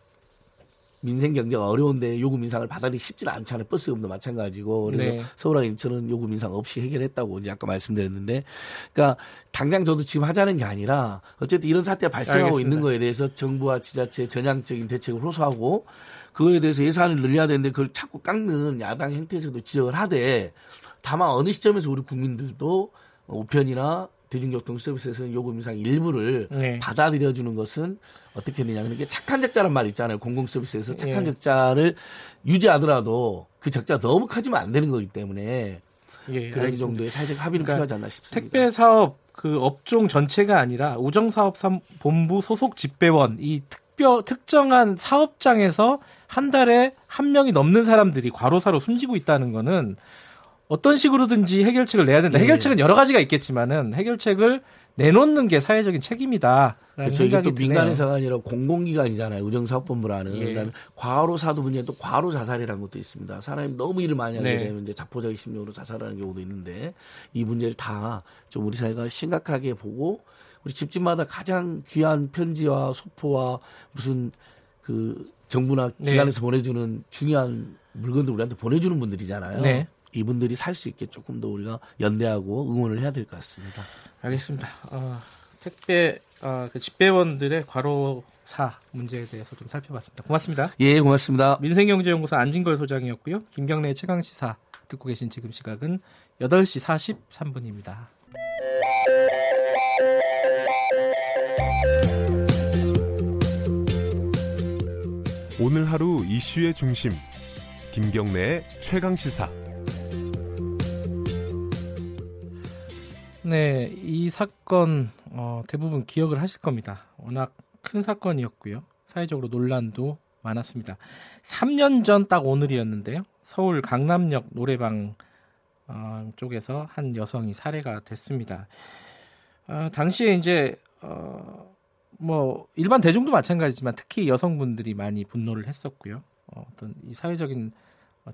민생 경제가 어려운데 요금 인상을 받아들이기 쉽지는 않잖아요. 버스 요금도 마찬가지고. 그래서 네. 서울하고 인천은 요금 인상 없이 해결했다고 이제 아까 말씀드렸는데, 그러니까 당장 저도 지금 하자는 게 아니라 어쨌든 이런 사태가 발생하고 알겠습니다. 있는 거에 대해서 정부와 지자체 전향적인 대책을 호소하고 그거에 대해서 예산을 늘려야 되는데 그걸 자꾸 깎는 야당 행태에서도 지적을 하되 다만 어느 시점에서 우리 국민들도 우편이나 대중교통 서비스에서는 요금 인상 일부를 네. 받아들여 주는 것은 어떻게 되냐. 그러니까 착한 적자란 말 있잖아요. 공공 서비스에서 착한 예. 적자를 유지하더라도 그 적자 너무 커지면 안 되는 거기 때문에 예, 그런 알겠습니다. 정도의 사회적 합의는 그러니까 필요하지 않나 싶습니다. 택배 사업 그 업종 전체가 아니라 우정사업 본부 소속 집배원 이 특별 특정한 사업장에서 한 달에 한 명이 넘는 사람들이 과로사로 숨지고 있다는 거는 어떤 식으로든지 해결책을 내야 된다. 예. 해결책은 여러 가지가 있겠지만은 해결책을 내놓는 게 사회적인 책임이다. 그렇죠. 이게 또. 민간회사가 아니라 공공기관이잖아요. 우정사업본부라는. 예. 그다음에 과로 사도 문제 또 과로 자살이라는 것도 있습니다. 사람이 너무 일을 많이 하게 네. 되면 이제 자포자기 심리로 자살하는 경우도 있는데 이 문제를 다 좀 우리 사회가 심각하게 보고 우리 집집마다 가장 귀한 편지와 소포와 무슨 그 정부나 네. 기관에서 보내주는 중요한 물건들 우리한테 보내주는 분들이잖아요. 네. 이분들이 살 수 있게 조금 더 우리가 연대하고 응원을 해야 될 것 같습니다. 알겠습니다. 어, 택배 어, 그 집배원들의 과로사 문제에 대해서 좀 살펴봤습니다. 고맙습니다. 예, 고맙습니다. 민생경제연구소 안진걸 소장이었고요. 김경래 최강 시사 듣고 계신 지금 시각은 8시 43분입니다. 오늘 하루 이슈의 중심 김경래의 최강 시사 네, 이 사건 어, 대부분 기억을 하실 겁니다. 워낙 큰 사건이었고요. 사회적으로 논란도 많았습니다. 3년 전 딱 오늘이었는데요. 서울 강남역 노래방 어, 쪽에서 한 여성이 살해가 됐습니다. 어, 당시에 이제 어, 뭐 일반 대중도 마찬가지지만 특히 여성분들이 많이 분노를 했었고요. 어, 어떤 이 사회적인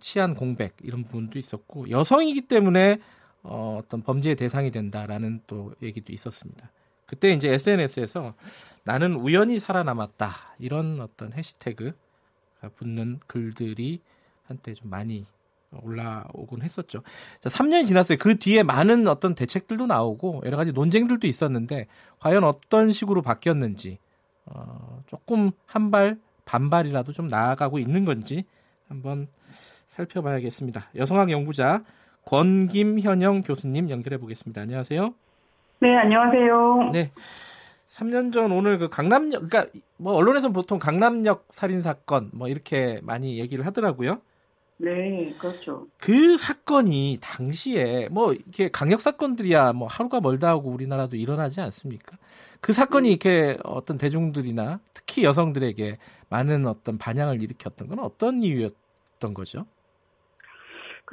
치안 공백 이런 부분도 있었고 여성이기 때문에 어, 어떤 범죄의 대상이 된다라는 또 얘기도 있었습니다. 그때 이제 SNS에서 나는 우연히 살아남았다 이런 어떤 해시태그가 붙는 글들이 한때 좀 많이 올라오곤 했었죠. 자, 3년이 지났어요. 그 뒤에 많은 어떤 대책들도 나오고 여러 가지 논쟁들도 있었는데 과연 어떤 식으로 바뀌었는지 어, 조금 한 발 반발이라도 좀 나아가고 있는 건지 한번 살펴봐야겠습니다. 여성학 연구자 권김현영 교수님 연결해 보겠습니다. 안녕하세요. 네, 안녕하세요. 네. 3년 전 오늘 그 강남역 그러니까 뭐 언론에서 보통 강남역 살인 사건 뭐 이렇게 많이 얘기를 하더라고요. 네, 그렇죠. 그 사건이 당시에 뭐 이렇게 강력 사건들이야 뭐 하루가 멀다 하고 우리나라도 일어나지 않습니까? 그 사건이 네. 이렇게 어떤 대중들이나 특히 여성들에게 많은 어떤 반향을 일으켰던 건 어떤 이유였던 거죠?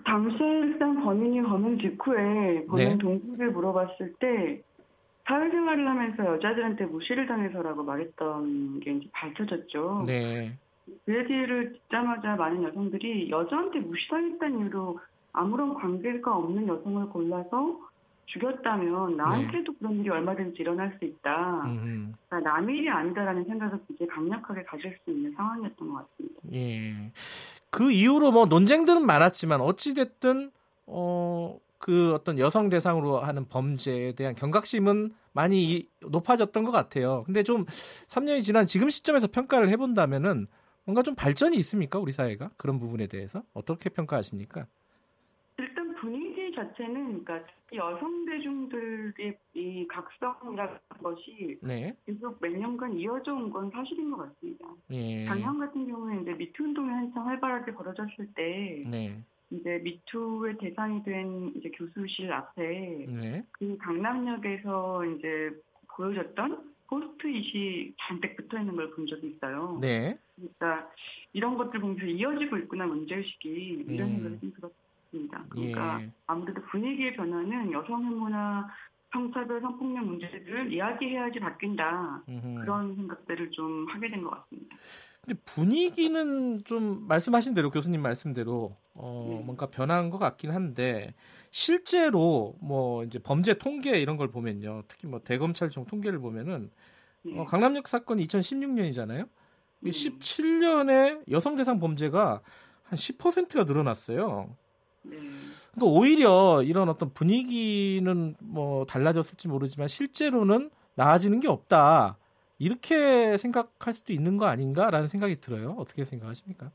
그 당시에 일단 범인이 범행 직후에 범행 네. 동기를 물어봤을 때 사회생활을 하면서 여자들한테 무시를 당해서라고 말했던 게 이제 밝혀졌죠. 네. 그 얘기를 듣자마자 많은 여성들이 여자한테 무시당했다는 이유로 아무런 관계가 없는 여성을 골라서 죽였다면 나한테도 네. 그런 일이 얼마든지 일어날 수 있다. 그러니까 남의 일이 아니다라는 생각을 굉장히 강력하게 가질 수 있는 상황이었던 것 같습니다. 예. 그 이후로 뭐 논쟁들은 많았지만 어찌됐든, 어, 그 어떤 여성 대상으로 하는 범죄에 대한 경각심은 많이 높아졌던 것 같아요. 근데 좀 3년이 지난 지금 시점에서 평가를 해본다면은 뭔가 좀 발전이 있습니까? 우리 사회가? 그런 부분에 대해서? 어떻게 평가하십니까? 자체는, 그러니까 여성 대중들의 이 각성이라는 것이 네. 계속 몇 년간 이어져 온 건 사실인 것 같습니다. 예. 작년 같은 경우에 이제 미투 운동이 한창 활발하게 벌어졌을 때, 네. 이제 미투의 대상이 된 이제 교수실 앞에 네. 그 강남역에서 이제 보여졌던 포스트잇이 잔뜩 붙어 있는 걸 본 적이 있어요. 네. 그러니까 이런 것들 보면서 이어지고 있구나 문제의식이 이런 음. 생각이 좀 들었 습니다. 그러니까 예. 아무래도 분위기의 변화는 여성 혐오나 성차별 성폭력 문제들을 이야기해야지 바뀐다. 음흠. 그런 생각들을 좀 하게 된 것 같습니다. 근데 분위기는 좀 말씀하신 대로 교수님 말씀대로 어 네. 뭔가 변한 것 같긴 한데 실제로 뭐 이제 범죄 통계 이런 걸 보면요. 특히 뭐 대검찰청 통계를 보면은 네. 어, 강남역 사건이 2016년이잖아요. 음. 17년에 여성 대상 범죄가 한 10%가 늘어났어요. 네. 그러니까 오히려 이런 어떤 분위기는 뭐 달라졌을지 모르지만 실제로는 나아지는 게 없다. 이렇게 생각할 수도 있는 거 아닌가라는 생각이 들어요. 어떻게 생각하십니까?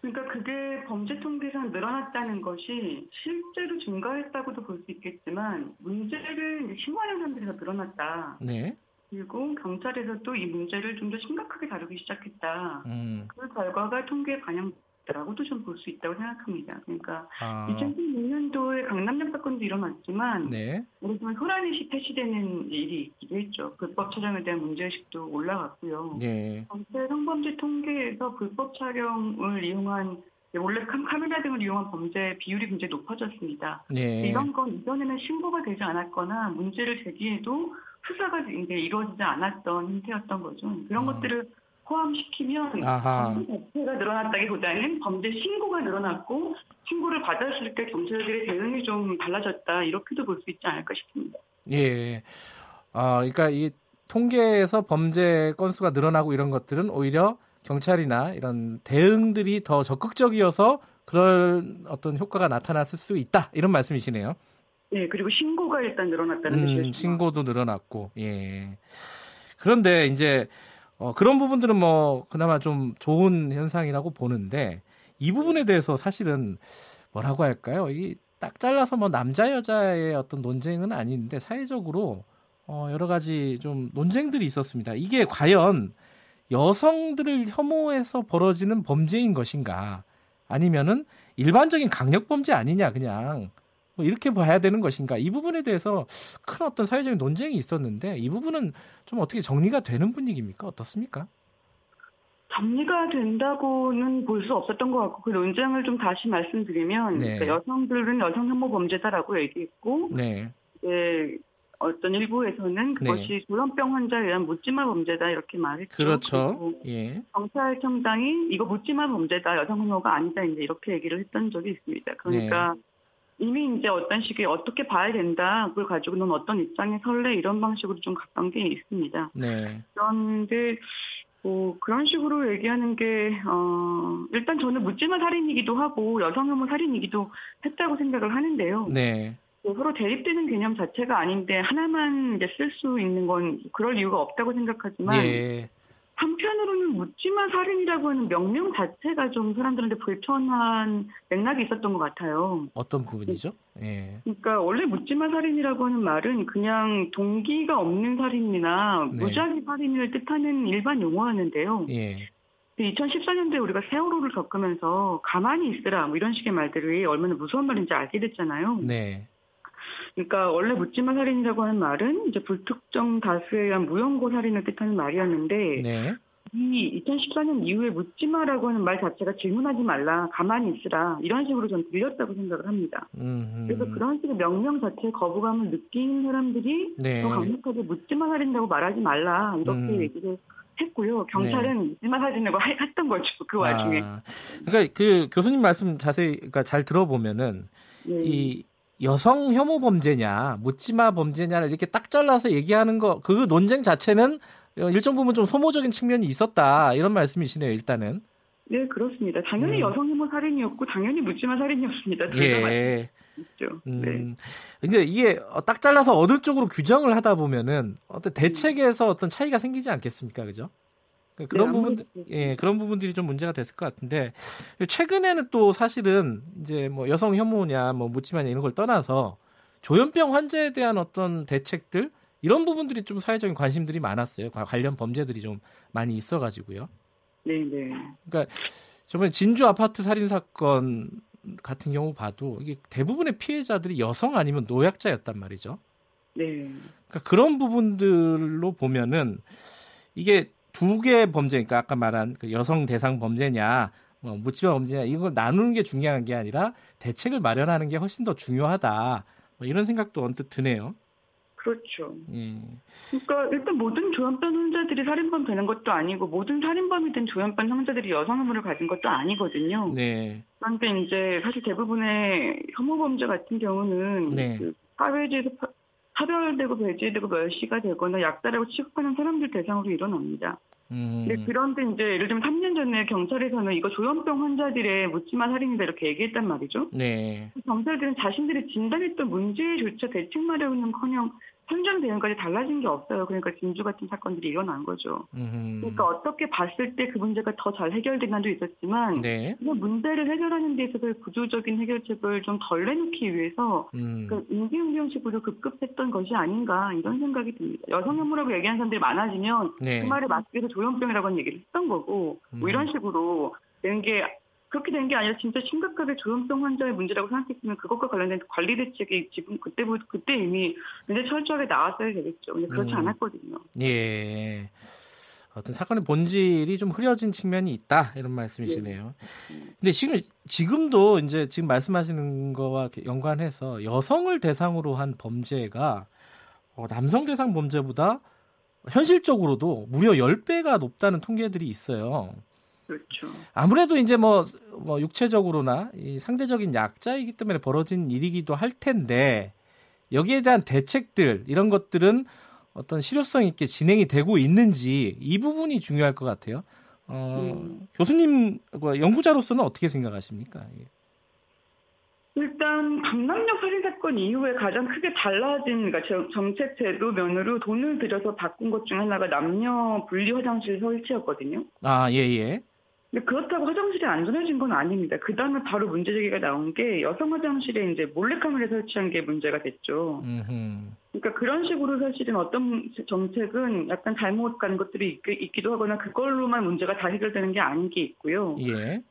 그러니까 그게 범죄 통계상 늘어났다는 것이 실제로 증가했다고도 볼 수 있겠지만 문제를 신고하는 사람들이 더 늘어났다. 네. 그리고 경찰에서도 이 문제를 좀 더 심각하게 다루기 시작했다. 음. 그 결과가 통계에 반영 라고도 좀 볼 수 있다고 생각합니다. 그러니까 아. 2016년도에 강남역 사건도 일어났지만 네. 예를 들면 소란의식 퇴시되는 일이 있기도 했죠. 불법 촬영에 대한 문제의식도 올라갔고요. 네. 전체 성범죄 통계에서 불법 촬영을 이용한 원래 카메라 등을 이용한 범죄 비율이 굉장히 높아졌습니다. 네. 이런 건 이전에는 신고가 되지 않았거나 문제를 제기해도 수사가 이제 이루어지지 않았던 형태였던 거죠. 그런 음. 것들을 포함시키면 범죄 자체가 늘어났다기보다는 범죄 신고가 늘어났고 신고를 받았을 때 경찰들의 대응이 좀 달라졌다 이렇게도 볼 수 있지 않을까 싶습니다. 예. 아, 그러니까 이 통계에서 범죄 건수가 늘어나고 이런 것들은 오히려 경찰이나 이런 대응들이 더 적극적이어서 그런 어떤 효과가 나타났을 수 있다 이런 말씀이시네요. 네, 그리고 신고가 일단 늘어났다는 음, 뜻이죠. 신고도 늘어났고, 예. 그런데 이제 어, 그런 부분들은 뭐 그나마 좀 좋은 현상이라고 보는데 이 부분에 대해서 사실은 뭐라고 할까요? 이 딱 잘라서 뭐 남자 여자의 어떤 논쟁은 아닌데 사회적으로 어, 여러 가지 좀 논쟁들이 있었습니다. 이게 과연 여성들을 혐오해서 벌어지는 범죄인 것인가? 아니면은 일반적인 강력 범죄 아니냐 그냥 뭐 이렇게 봐야 되는 것인가 이 부분에 대해서 큰 어떤 사회적인 논쟁이 있었는데 이 부분은 좀 어떻게 정리가 되는 분위기입니까 어떻습니까? 정리가 된다고는 볼 수 없었던 것 같고 그 논쟁을 좀 다시 말씀드리면 네. 그러니까 여성들은 여성 혐오 범죄다라고 얘기했고 네. 네. 어떤 일부에서는 그것이 네. 조현병 환자에 의한 묻지마 범죄다 이렇게 말했죠. 그렇죠. 예. 경찰청장이 이거 묻지마 범죄다 여성 혐오가 아니다 이제 이렇게 얘기를 했던 적이 있습니다. 그러니까 네. 이미 이제 어떤 식의 어떻게 봐야 된다 그걸 가지고 는 어떤 입장에 설래 이런 방식으로 좀 갔던 게 있습니다. 네. 그런데 뭐 그런 식으로 얘기하는 게 어, 일단 저는 묻지마 살인이기도 하고 여성 혐오 살인이기도 했다고 생각을 하는데요. 네. 뭐 서로 대립되는 개념 자체가 아닌데 하나만 이제 쓸 수 있는 건 그럴 이유가 없다고 생각하지만 예. 한편으로는 묻지마 살인이라고 하는 명명 자체가 좀 사람들한테 불편한 맥락이 있었던 것 같아요. 어떤 부분이죠? 예. 그러니까 원래 묻지마 살인이라고 하는 말은 그냥 동기가 없는 살인이나 네. 무작위 살인을 뜻하는 일반 용어였는데요. 예. 2014년도에 우리가 세월호를 겪으면서 가만히 있으라 뭐 이런 식의 말들이 얼마나 무서운 말인지 알게 됐잖아요. 네. 그러니까 원래 묻지마 살인이라고 하는 말은 이제 불특정 다수에 의한 무연고 살인을 뜻하는 말이었는데 네. 이 2014년 이후에 묻지마라고 하는 말 자체가 질문하지 말라, 가만히 있으라 이런 식으로 전 들렸다고 생각을 합니다. 음흠. 그래서 그런 식의 명령 자체에 거부감을 느끼는 사람들이 네. 더 강력하게 묻지마 살인다고 말하지 말라 이렇게 음. 얘기를 했고요. 경찰은 네. 묻지마 살인이라고 했던 거죠 그 와중에. 아, 그러니까 그 교수님 말씀 자세히 그러니까 잘 들어보면은 네. 이 여성 혐오 범죄냐, 묻지마 범죄냐를 이렇게 딱 잘라서 얘기하는 거, 그 논쟁 자체는 일정 부분 좀 소모적인 측면이 있었다. 이런 말씀이시네요, 일단은. 네, 그렇습니다. 당연히 음. 여성 혐오 살인이었고, 당연히 묻지마 살인이었습니다. 예. 있죠. 음. 네. 근데 이게 딱 잘라서 어느 쪽으로 규정을 하다 보면은 어떤 대책에서 어떤 차이가 생기지 않겠습니까? 그죠? 그 그런 네, 부분, 예, 그런 부분들이 좀 문제가 됐을 것 같은데 최근에는 또 사실은 이제 뭐 여성 혐오냐, 뭐 묻지마냐 이런 걸 떠나서 조현병 환자에 대한 어떤 대책들 이런 부분들이 좀 사회적인 관심들이 많았어요. 관련 범죄들이 좀 많이 있어가지고요. 네, 네. 그러니까 저번에 진주 아파트 살인 사건 같은 경우 봐도 이게 대부분의 피해자들이 여성 아니면 노약자였단 말이죠. 네. 그러니까 그런 부분들로 보면은 이게 두 개의 범죄, 그러니까 아까 말한 그 여성 대상 범죄냐, 뭐 묻지마 범죄냐 이걸 나누는 게 중요한 게 아니라 대책을 마련하는 게 훨씬 더 중요하다. 뭐 이런 생각도 언뜻 드네요. 그렇죠. 예. 그러니까 일단 모든 조현병 환자들이 살인범 되는 것도 아니고 모든 살인범이 된 조현병 환자들이 여성 혐오를 가진 것도 아니거든요. 네. 그런데 이제 사실 대부분의 혐오 범죄 같은 경우는 네. 그 사회주의에서 차별되고 배제되고 멸시가 되거나 약자라고 취급하는 사람들 대상으로 일어납니다. 음. 그런데 이제 예를 들면 3년 전에 경찰에서는 이거 조현병 환자들의 묻지마 살인이다 이렇게 얘기했단 말이죠. 네. 경찰들은 자신들이 진단했던 문제조차 대책 마련은커녕 대응까지 달라진 게 없어요. 그러니까 진주 같은 사건들이 일어난 거죠. 음. 그러니까 어떻게 봤을 때 그 문제가 더 잘 해결된 날도 있었지만 네. 그 문제를 해결하는 데 있어서 구조적인 해결책을 좀 덜 내놓기 위해서 음. 그 임기응변식으로 급급했던 것이 아닌가 이런 생각이 듭니다. 여성 혐오라고 얘기하는 사람들이 많아지면 네. 그 말에 맞게 서 조현병이라고 하는 얘기를 했던 거고 뭐 이런 음. 식으로 되는 게 그렇게 된 게 아니라 진짜 심각하게 조현병 환자의 문제라고 생각했으면 그것과 관련된 관리 대책이 지금 그때부터 그때 이미 굉장히 철저하게 나왔어야 되겠죠. 근데 그렇지 음. 않았거든요. 예. 어떤 사건의 본질이 좀 흐려진 측면이 있다 이런 말씀이시네요. 네. 근데 지금 지금도 이제 지금 말씀하시는 거와 연관해서 여성을 대상으로 한 범죄가 어, 남성 대상 범죄보다 현실적으로도 무려 10배가 높다는 통계들이 있어요. 그렇죠. 아무래도 이제 뭐, 뭐 육체적으로나 이 상대적인 약자이기 때문에 벌어진 일이기도 할 텐데 여기에 대한 대책들 이런 것들은 어떤 실효성 있게 진행이 되고 있는지 이 부분이 중요할 것 같아요. 어, 음. 교수님 뭐 연구자로서는 어떻게 생각하십니까? 예. 일단 강남역 살인 사건 이후에 가장 크게 달라진 그러니까 정책 제도 면으로 돈을 들여서 바꾼 것 중 하나가 남녀 분리 화장실 설치였거든요. 아, 예, 예. 근데 그렇다고 화장실이 안전해진 건 아닙니다. 그 다음에 바로 문제 제기가 나온 게 여성 화장실에 이제 몰래카메라 설치한 게 문제가 됐죠. 그러니까 그런 식으로 사실은 어떤 정책은 약간 잘못 간 것들이 있, 기도 하거나 그걸로만 문제가 다 해결되는 게 아닌 게 있고요. 예.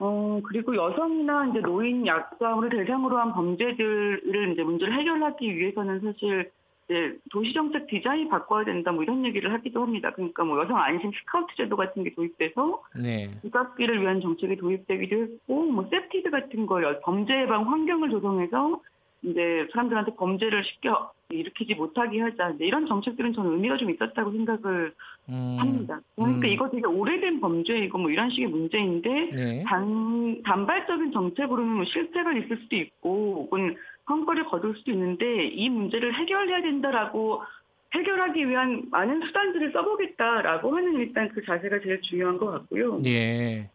어, 그리고 여성이나 이제 노인 약자를 대상으로 한 범죄들을 이제 문제를 해결하기 위해서는 사실 이제 도시정책 디자인 바꿔야 된다 뭐 이런 얘기를 하기도 합니다. 그러니까 뭐 여성 안심 스카우트 제도 같은 게 도입돼서 네. 불가피를 위한 정책이 도입되기도 했고 뭐 CPTED 같은 거 범죄 예방 환경을 조성해서 이제 사람들한테 범죄를 쉽게 일으키지 못하게 하자. 이제 이런 정책들은 저는 의미가 좀 있었다고 생각을 음. 합니다. 그러니까 음. 이거 되게 오래된 범죄이고 뭐 이런 식의 문제인데 네. 단 단발적인 정책으로는 뭐 실패가 있을 수도 있고 혹은 성과를 거둘 수도 있는데 이 문제를 해결해야 된다라고 해결하기 위한 많은 수단들을 써보겠다라고 하는 일단 그 자세가 제일 중요한 것 같고요. 예.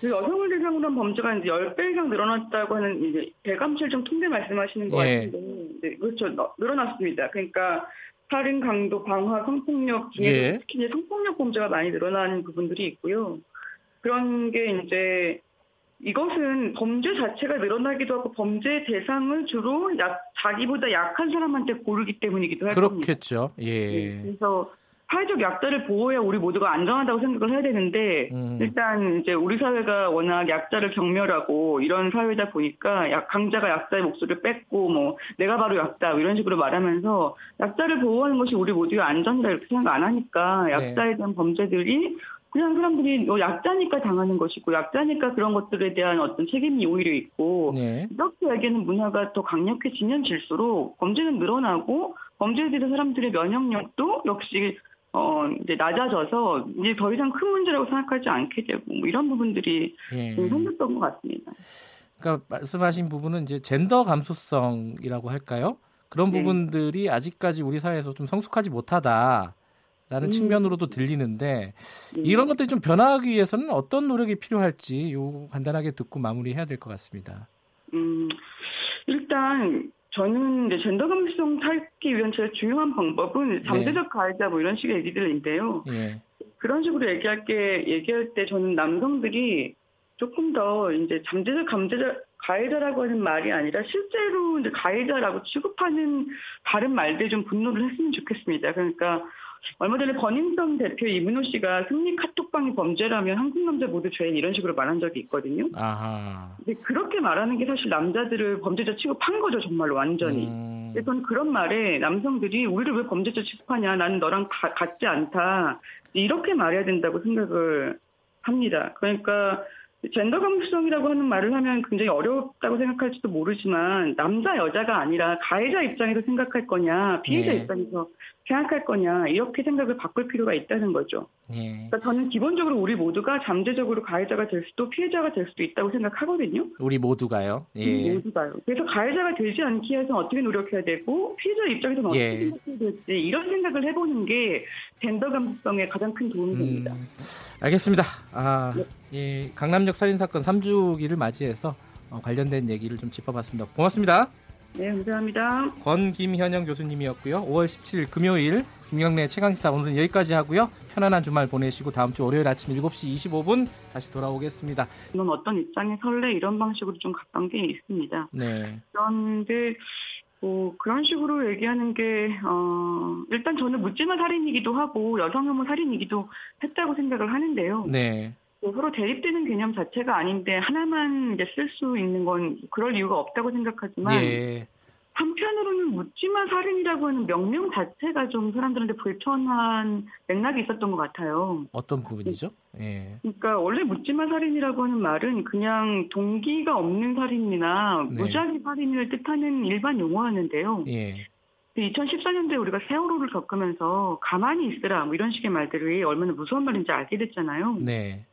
그 여성을 대상으로 한 범죄가 이제 10배 이상 늘어났다고 하는 이제 대감실좀 통계 말씀하시는 것 예. 같은데, 네, 그렇죠. 늘어났습니다. 그러니까 살인, 강도, 방화, 성폭력 중에 예. 특히 이제 성폭력 범죄가 많이 늘어나는 부분들이 있고요. 그런 게 이제 이것은 범죄 자체가 늘어나기도 하고 범죄 대상을 주로 약, 자기보다 약한 사람한테 고르기 때문이기도 할 그렇겠죠. 겁니다. 예. 네, 그래서 사회적 약자를 보호해야 우리 모두가 안전하다고 생각을 해야 되는데 음. 일단 이제 우리 사회가 워낙 약자를 경멸하고 이런 사회다 보니까 약 강자가 약자의 목소리를 뺏고 뭐 내가 바로 약자 뭐 이런 식으로 말하면서 약자를 보호하는 것이 우리 모두의 안전이다 이렇게 생각 안 하니까 네. 약자에 대한 범죄들이 그냥 사람들이 뭐 약자니까 당하는 것이고 약자니까 그런 것들에 대한 어떤 책임이 오히려 있고 네. 이렇게 얘기하는 문화가 더 강력해지면 질수록 범죄는 늘어나고 범죄에 대해서 사람들의 면역력도 역시 어, 이제 낮아져서 이제 더 이상 큰 문제라고 생각하지 않게 되고 뭐 이런 부분들이 예. 생겼던 것 같습니다. 그러니까 말씀하신 부분은 이제 젠더 감수성이라고 할까요? 그런 네. 부분들이 아직까지 우리 사회에서 좀 성숙하지 못하다 라는 음. 측면으로도 들리는데 네. 이런 것들이 좀 변화하기 위해서는 어떤 노력이 필요할지 요 간단하게 듣고 마무리해야 될 것 같습니다. 음, 일단 저는 이제 젠더 감수성 찾기 위한 제일 중요한 방법은 잠재적 네. 가해자 뭐 이런 식의 얘기들인데요. 네. 그런 식으로 얘기할 게 얘기할 때 저는 남성들이 조금 더 이제 잠재적 감재자 가해자라고 하는 말이 아니라 실제로 이제 가해자라고 취급하는 다른 말들 좀 분노를 했으면 좋겠습니다. 그러니까 얼마 전에 버닝썬 대표 이문호 씨가 승리 카톡방이 범죄라면 한국 남자 모두 죄인 이런 식으로 말한 적이 있거든요. 아하. 근데 그렇게 말하는 게 사실 남자들을 범죄자 취급한 거죠, 정말로 완전히. 음. 그래서 저는 그런 말에 남성들이 우리를 왜 범죄자 취급하냐, 나는 너랑 가, 같지 않다. 이렇게 말해야 된다고 생각을 합니다. 그러니까 젠더 감수성이라고 하는 말을 하면 굉장히 어렵다고 생각할지도 모르지만 남자 여자가 아니라 가해자 입장에서 생각할 거냐 피해자 네. 입장에서 생각할 거냐 이렇게 생각을 바꿀 필요가 있다는 거죠. 네. 그러니까 저는 기본적으로 우리 모두가 잠재적으로 가해자가 될 수도 피해자가 될 수도 있다고 생각하거든요. 우리 모두가요. 예. 우리 모두가요. 그래서 가해자가 되지 않기 위해서 어떻게 노력해야 되고 피해자 입장에서는 어떻게 예. 생각해야 될지 이런 생각을 해보는 게 젠더 감수성에 가장 큰 도움이 음, 됩니다. 알겠습니다. 아, 네. 예, 강남역 살인 사건 3주기를 맞이해서 어, 관련된 얘기를 좀 짚어봤습니다. 고맙습니다. 네, 감사합니다. 권김현영 교수님이었고요. 5월 17일 금요일 김경래 최강시사 오늘은 여기까지 하고요. 편안한 주말 보내시고 다음 주 월요일 아침 7시 25분 다시 돌아오겠습니다. 넌 어떤 입장에 설레 이런 방식으로 좀 가까운 게 있습니다. 네. 그런데 뭐 그런 식으로 얘기하는 게 어, 일단 저는 묻지마 살인이기도 하고 여성 혐오 살인이기도 했다고 생각을 하는데요. 네. 뭐 서로 대립되는 개념 자체가 아닌데 하나만 이제 쓸 수 있는 건 그럴 이유가 없다고 생각하지만 예. 한편으로는 묻지마 살인이라고 하는 명명 자체가 좀 사람들한테 불편한 맥락이 있었던 것 같아요. 어떤 부분이죠? 예. 그러니까 원래 묻지마 살인이라고 하는 말은 그냥 동기가 없는 살인이나 네. 무작위 살인을 뜻하는 일반 용어였는데요. 예. 2014년도에 우리가 세월호를 겪으면서 가만히 있으라 뭐 이런 식의 말들이 얼마나 무서운 말인지 알게 됐잖아요. 네.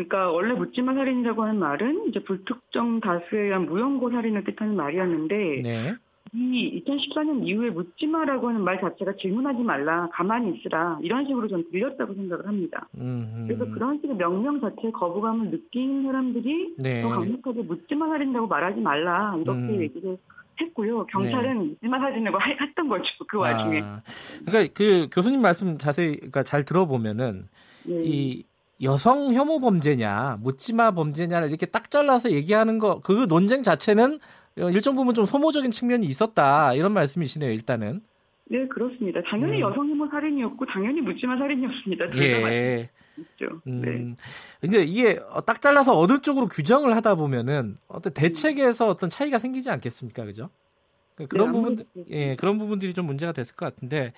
그러니까 원래 묻지마 살인이라고 하는 말은 이제 불특정 다수에 의한 무연고 살인을 뜻하는 말이었는데 네. 이 2014년 이후에 묻지마라고 하는 말 자체가 질문하지 말라, 가만히 있으라 이런 식으로 전 들렸다고 생각을 합니다. 음흠. 그래서 그런 식의 명령 자체에 거부감을 느끼는 사람들이 네. 더 강력하게 묻지마 살인다고 말하지 말라 이렇게 음. 얘기를 했고요. 경찰은 네. 묻지마 살인이라고 했던 거죠. 그 와중에. 아, 그러니까 그 교수님 말씀 자세히 그러니까 잘 들어보면은 네. 이 여성 혐오 범죄냐, 묻지마 범죄냐를 이렇게 딱 잘라서 얘기하는 거, 그 논쟁 자체는 일정 부분 좀 소모적인 측면이 있었다. 이런 말씀이시네요, 일단은. 네, 그렇습니다. 당연히 음. 여성 혐오 살인이었고, 당연히 묻지마 살인이었습니다. 예. 있죠. 음. 네. 근데 이게 딱 잘라서 어느 쪽으로 규정을 하다 보면은 어떤 대책에서 어떤 차이가 생기지 않겠습니까? 그죠? 그러니까 그런 네, 부분들, 예, 그런 부분들이 좀 문제가 됐을 것 같은데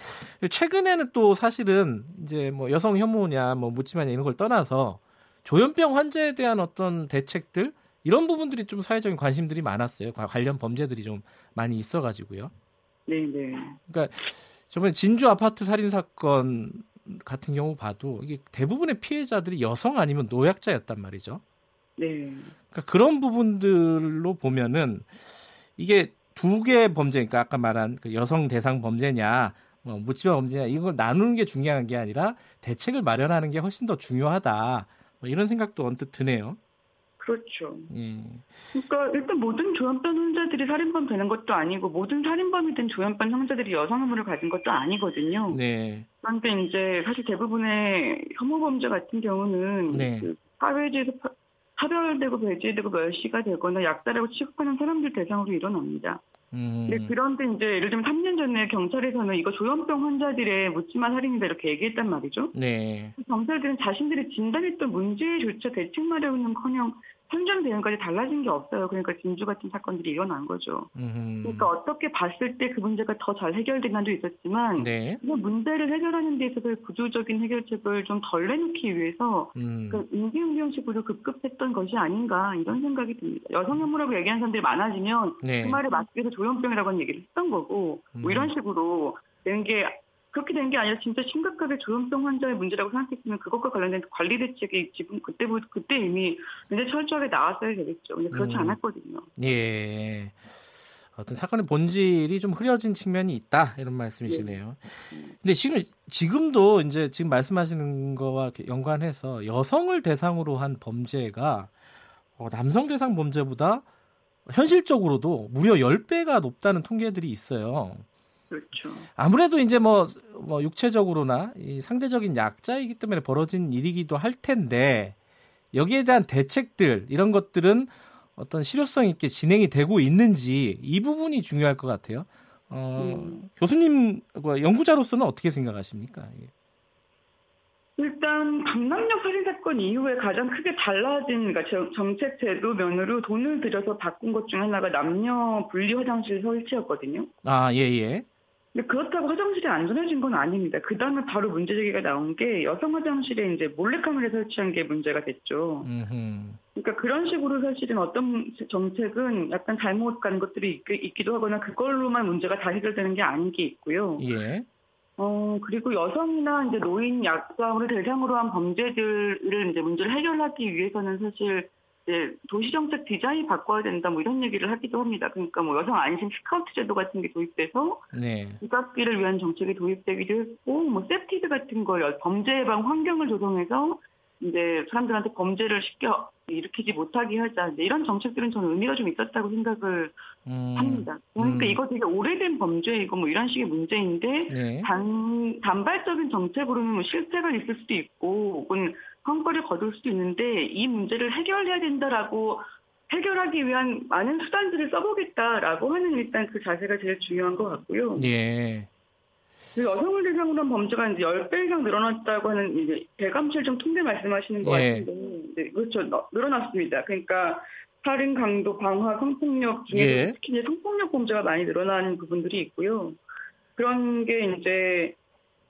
최근에는 또 사실은 이제 뭐 여성 혐오냐, 뭐 묻지마냐 이런 걸 떠나서 조현병 환자에 대한 어떤 대책들 이런 부분들이 좀 사회적인 관심들이 많았어요. 관련 범죄들이 좀 많이 있어가지고요. 네, 네. 그러니까 저번에 진주 아파트 살인 사건 같은 경우 봐도 이게 대부분의 피해자들이 여성 아니면 노약자였단 말이죠. 네. 그러니까 그런 부분들로 보면은 이게 두 개의 범죄, 그러니까 아까 말한 그 여성 대상 범죄냐, 뭐 묻지마 범죄냐 이걸 나누는 게 중요한 게 아니라 대책을 마련하는 게 훨씬 더 중요하다. 뭐 이런 생각도 언뜻 드네요. 그렇죠. 예. 그러니까 일단 모든 조현병 환자들이 살인범 되는 것도 아니고 모든 살인범이 된 조현병 환자들이 여성 혐오를 가진 것도 아니거든요. 네. 그런데 이제 사실 대부분의 혐오 범죄 같은 경우는 네. 그 사회주에서 차별되고 배제되고 멸시가 되거나 약자라고 취급하는 사람들 대상으로 일어납니다. 음. 네, 그런데 이제 예를 들면 3년 전에 경찰에서는 이거 조현병 환자들의 묻지마 살인이다 이렇게 얘기했단 말이죠. 네. 경찰들은 자신들이 진단했던 문제조차 대책 마련은커녕 현장 대응까지 달라진 게 없어요. 그러니까 진주 같은 사건들이 일어난 거죠. 음. 그러니까 어떻게 봤을 때 그 문제가 더 잘 해결된 날도 있었지만 네. 그 문제를 해결하는 데 있어서 구조적인 해결책을 좀 덜 내놓기 위해서 음. 그 임기응변식으로 급급했던 것이 아닌가 이런 생각이 듭니다. 여성 혐오라고 얘기하는 사람들이 많아지면 네. 그 말에 맞게 해서 조현병이라고 하는 얘기를 했던 거고 뭐 이런 음. 식으로 되는 게 그렇게 된 게 아니라 진짜 심각하게 조현병 환자의 문제라고 생각했으면 그것과 관련된 관리 대책이 지금 그때부터 그때 이미 굉장히 철저하게 나왔어야 되겠죠. 근데 그렇지 음. 않았거든요. 예. 어떤 사건의 본질이 좀 흐려진 측면이 있다 이런 말씀이시네요. 네. 근데 지금 지금도 이제 지금 말씀하시는 거와 연관해서 여성을 대상으로 한 범죄가 어, 남성 대상 범죄보다 현실적으로도 무려 10배가 높다는 통계들이 있어요. 그렇죠. 아무래도 이제 뭐, 뭐 육체적으로나 이 상대적인 약자이기 때문에 벌어진 일이기도 할 텐데 여기에 대한 대책들 이런 것들은 어떤 실효성 있게 진행이 되고 있는지 이 부분이 중요할 것 같아요. 어, 음. 교수님 뭐 연구자로서는 어떻게 생각하십니까? 일단 강남역 살인 사건 이후에 가장 크게 달라진 그러니까 정책 제도 면으로 돈을 들여서 바꾼 것 중 하나가 남녀 분리 화장실 설치였거든요. 아, 예, 예. 근데 그렇다고 화장실이 안전해진 건 아닙니다. 그 다음에 바로 문제 제기가 나온 게 여성 화장실에 이제 몰래카메라 설치한 게 문제가 됐죠. 음흠. 그러니까 그런 식으로 사실은 어떤 정책은 약간 잘못 간 것들이 있, 기도 하거나 그걸로만 문제가 다 해결되는 게 아닌 게 있고요. 예. 어, 그리고 여성이나 이제 노인 약자를 대상으로 한 범죄들을 이제 문제를 해결하기 위해서는 사실 이제 도시정책 디자인 바꿔야 된다 뭐 이런 얘기를 하기도 합니다. 그러니까 뭐 여성 안심 스카우트 제도 같은 게 도입돼서 네. 부각기를 위한 정책이 도입되기도 했고 뭐 CPTED 같은 거 범죄 예방 환경을 조성해서 이제 사람들한테 범죄를 쉽게 일으키지 못하게 하자 이제 이런 정책들은 저는 의미가 좀 있었다고 생각을 음. 합니다. 그러니까 음. 이거 되게 오래된 범죄이고 뭐 이런 식의 문제인데 네. 단 단발적인 정책으로는 뭐 실패가 있을 수도 있고 혹은 성과를 거둘 수도 있는데 이 문제를 해결해야 된다라고 해결하기 위한 많은 수단들을 써보겠다라고 하는 일단 그 자세가 제일 중요한 것 같고요. 예. 그 여성을 대상으로 한 범죄가 이제 10배 이상 늘어났다고 하는 이제 대감실좀 통계 말씀하시는 것 예. 같은데, 네, 그렇죠. 늘어났습니다. 그러니까 살인, 강도, 방화, 성폭력 중에 예. 특히 이제 성폭력 범죄가 많이 늘어나는 부분들이 있고요. 그런 게 이제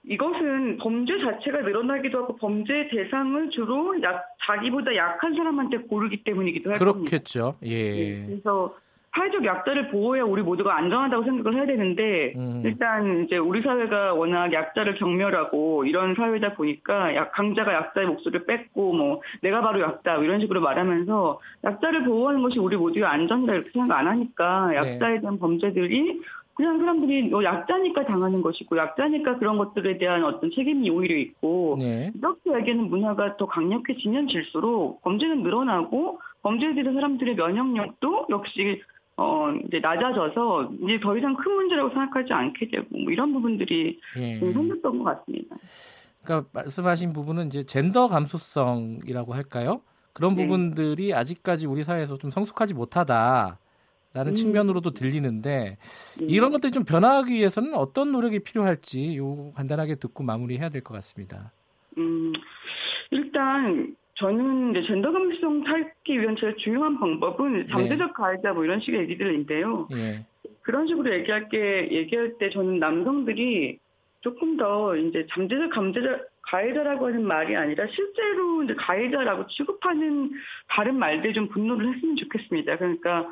이것은 범죄 자체가 늘어나기도 하고 범죄 대상을 주로 약, 자기보다 약한 사람한테 고르기 때문이기도 할 그렇겠죠. 겁니다. 예. 네, 그래서 사회적 약자를 보호해야 우리 모두가 안전하다고 생각을 해야 되는데 음. 일단 이제 우리 사회가 워낙 약자를 경멸하고 이런 사회다 보니까 약 강자가 약자의 목소리를 뺏고 뭐 내가 바로 약자 뭐 이런 식으로 말하면서 약자를 보호하는 것이 우리 모두의 안전이다 이렇게 생각 안 하니까 네. 약자에 대한 범죄들이 그냥 사람들이 뭐 약자니까 당하는 것이고 약자니까 그런 것들에 대한 어떤 책임이 오히려 있고 네. 이렇게 얘기하는 문화가 더 강력해지면 질수록 범죄는 늘어나고 범죄에 대해서 사람들의 면역력도 역시 어, 이제 낮아져서 이제 더 이상 큰 문제라고 생각하지 않게 되고 뭐 이런 부분들이 예. 생겼던 것 같습니다. 그러니까 말씀하신 부분은 이제 젠더 감수성이라고 할까요? 그런 네. 부분들이 아직까지 우리 사회에서 좀 성숙하지 못하다 라는 음. 측면으로도 들리는데 음. 이런 것들이 좀 변화하기 위해서는 어떤 노력이 필요할지 요 간단하게 듣고 마무리해야 될 것 같습니다. 음, 일단 저는 이제 젠더 감수성 찾기 위한 제일 중요한 방법은 잠재적 가해자 뭐 이런 식의 얘기들인데요. 예. 그런 식으로 얘기할 게 얘기할 때 저는 남성들이 조금 더 이제 잠재적 감재자 가해자라고 하는 말이 아니라 실제로 이제 가해자라고 취급하는 다른 말들 좀 분노를 했으면 좋겠습니다. 그러니까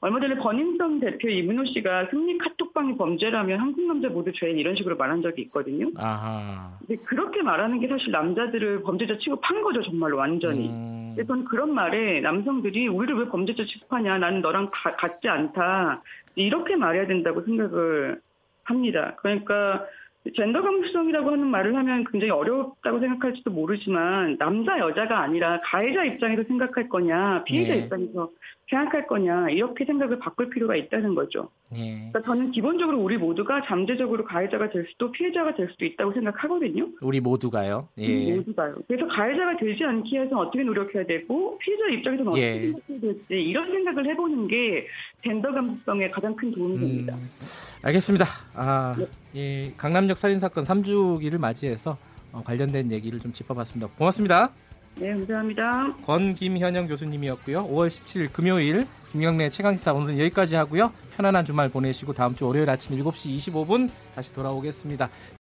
얼마 전에 버닝썬 대표 이문호 씨가 승리 카톡방이 범죄라면 한국 남자 모두 죄인 이런 식으로 말한 적이 있거든요. 아하. 근데 그렇게 말하는 게 사실 남자들을 범죄자 취급한 거죠, 정말로 완전히. 음. 그래서 그런 말에 남성들이 우리를 왜 범죄자 취급하냐, 나는 너랑 가, 같지 않다. 이렇게 말해야 된다고 생각을 합니다. 그러니까 젠더 감수성이라고 하는 말을 하면 굉장히 어렵다고 생각할지도 모르지만 남자 여자가 아니라 가해자 입장에서 생각할 거냐 피해자 네. 입장에서 생각할 거냐 이렇게 생각을 바꿀 필요가 있다는 거죠. 네. 그러니까 저는 기본적으로 우리 모두가 잠재적으로 가해자가 될 수도 피해자가 될 수도 있다고 생각하거든요. 우리 모두가요. 예. 우리 모두가요. 그래서 가해자가 되지 않기 위해서 어떻게 노력해야 되고 피해자 입장에서는 어떻게 예. 생각해야 될지 이런 생각을 해보는 게 젠더 감수성에 가장 큰 도움이 음, 됩니다. 알겠습니다. 아, 네. 예, 강남역 살인 사건 3주기를 맞이해서 어, 관련된 얘기를 좀 짚어봤습니다. 고맙습니다. 네, 감사합니다. 권김현영 교수님이었고요. 5월 17일 금요일 김경래 최강시사 오늘은 여기까지 하고요. 편안한 주말 보내시고 다음 주 월요일 아침 7시 25분 다시 돌아오겠습니다.